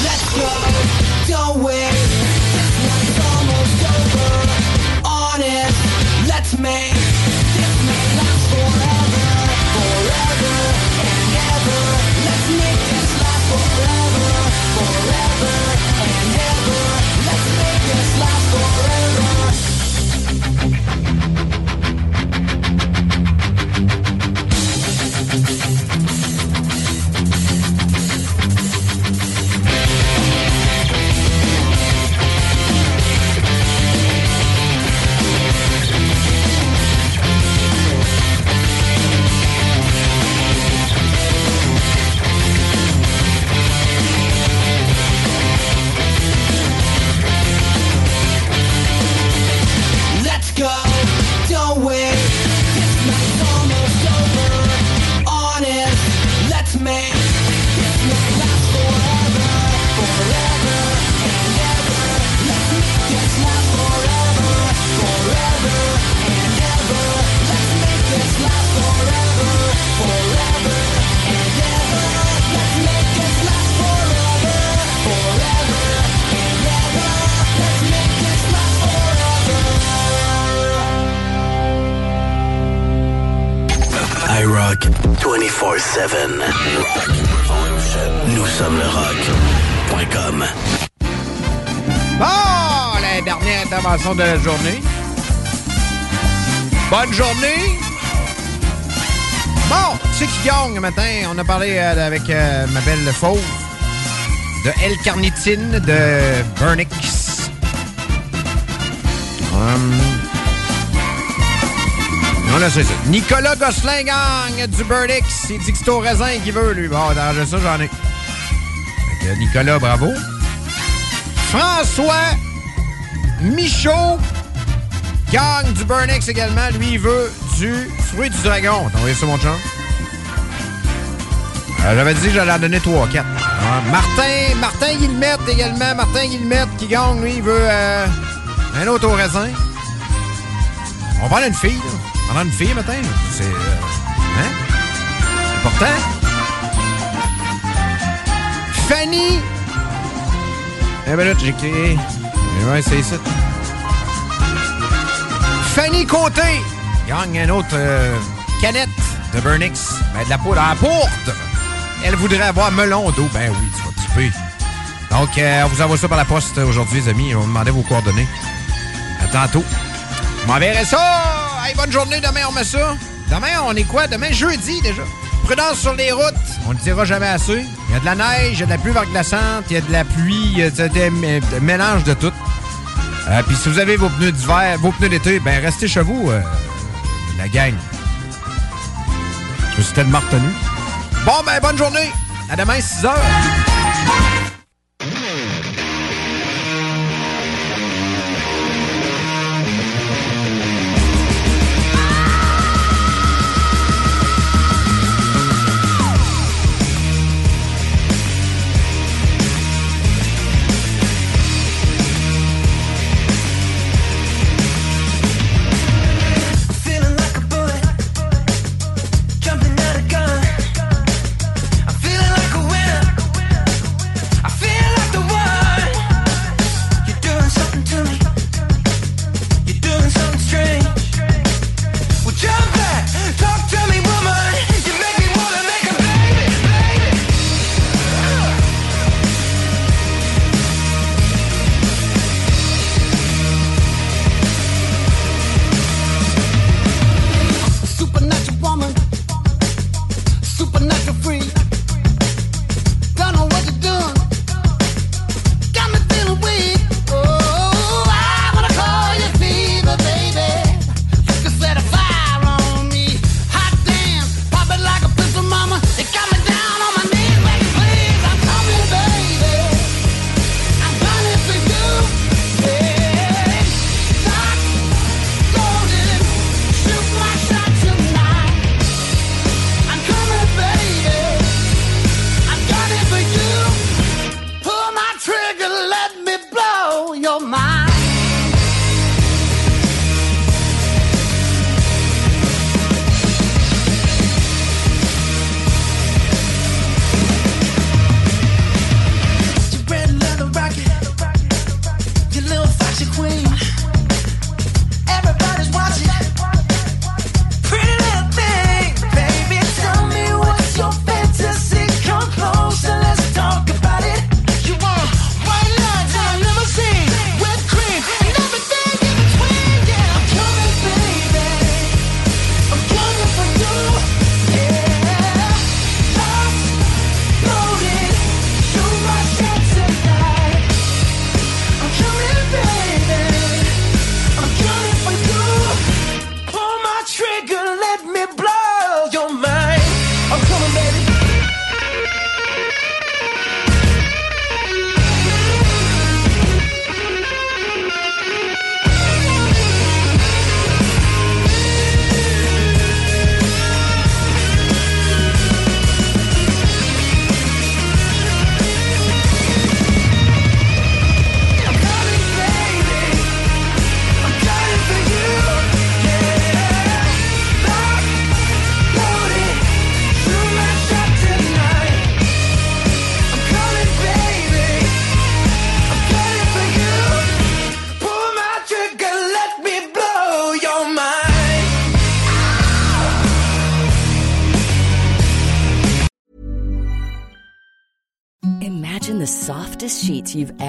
Let's go, don't wait. Almost over. Honest, let's make. 24-7. Nous sommes le rock.com. Bon, la dernière intervention de la journée. Bonne journée. Bon, c'est qui gagne matin? On a parlé euh, avec euh, ma belle fauve de L-carnitine de Burnix. Hum. On a c'est ça. Nicolas Gosselin gagne du Burnix. Il dit que c'est au raisin qu'il veut, lui. Bon, d'arranger ça, j'en ai. Nicolas, bravo. François Michaud gagne du Burnix également. Lui, il veut du fruit du dragon. T'as envoyé ça, mon chum? Euh, J'avais dit que j'allais en donner 3 4. Martin, Martin Guillemette également. Martin Guillemette qui gagne, lui, il veut euh, un autre au raisin. On va une fille, là. Prendre une fille matin. C'est. euh, hein? C'est important. Fanny eh ben là, j'ai créé. Ouais, c'est ça. Fanny Côté gagne une autre euh, canette de Burnix. Ben, de la poudre à la poudre. Elle voudrait avoir melon d'eau. Ben oui, tu vas triper. Donc, euh, on vous envoie ça par la poste aujourd'hui, les amis. On va demander vos coordonnées. À tantôt. Je m'enverrai ça. Hey, bonne journée. Demain, on met ça. Demain, on est quoi? Demain, jeudi déjà. Prudence sur les routes. On ne le dira jamais assez. Il y a de la neige, il y a de la pluie verglaçante, il y a de la pluie, il y mélange de tout. Euh, Puis si vous avez vos pneus d'hiver, vos pneus d'été, ben restez chez vous, euh, la gang. Je me suis tellement retenu. Bon, ben bonne journée. À demain, 6 heures.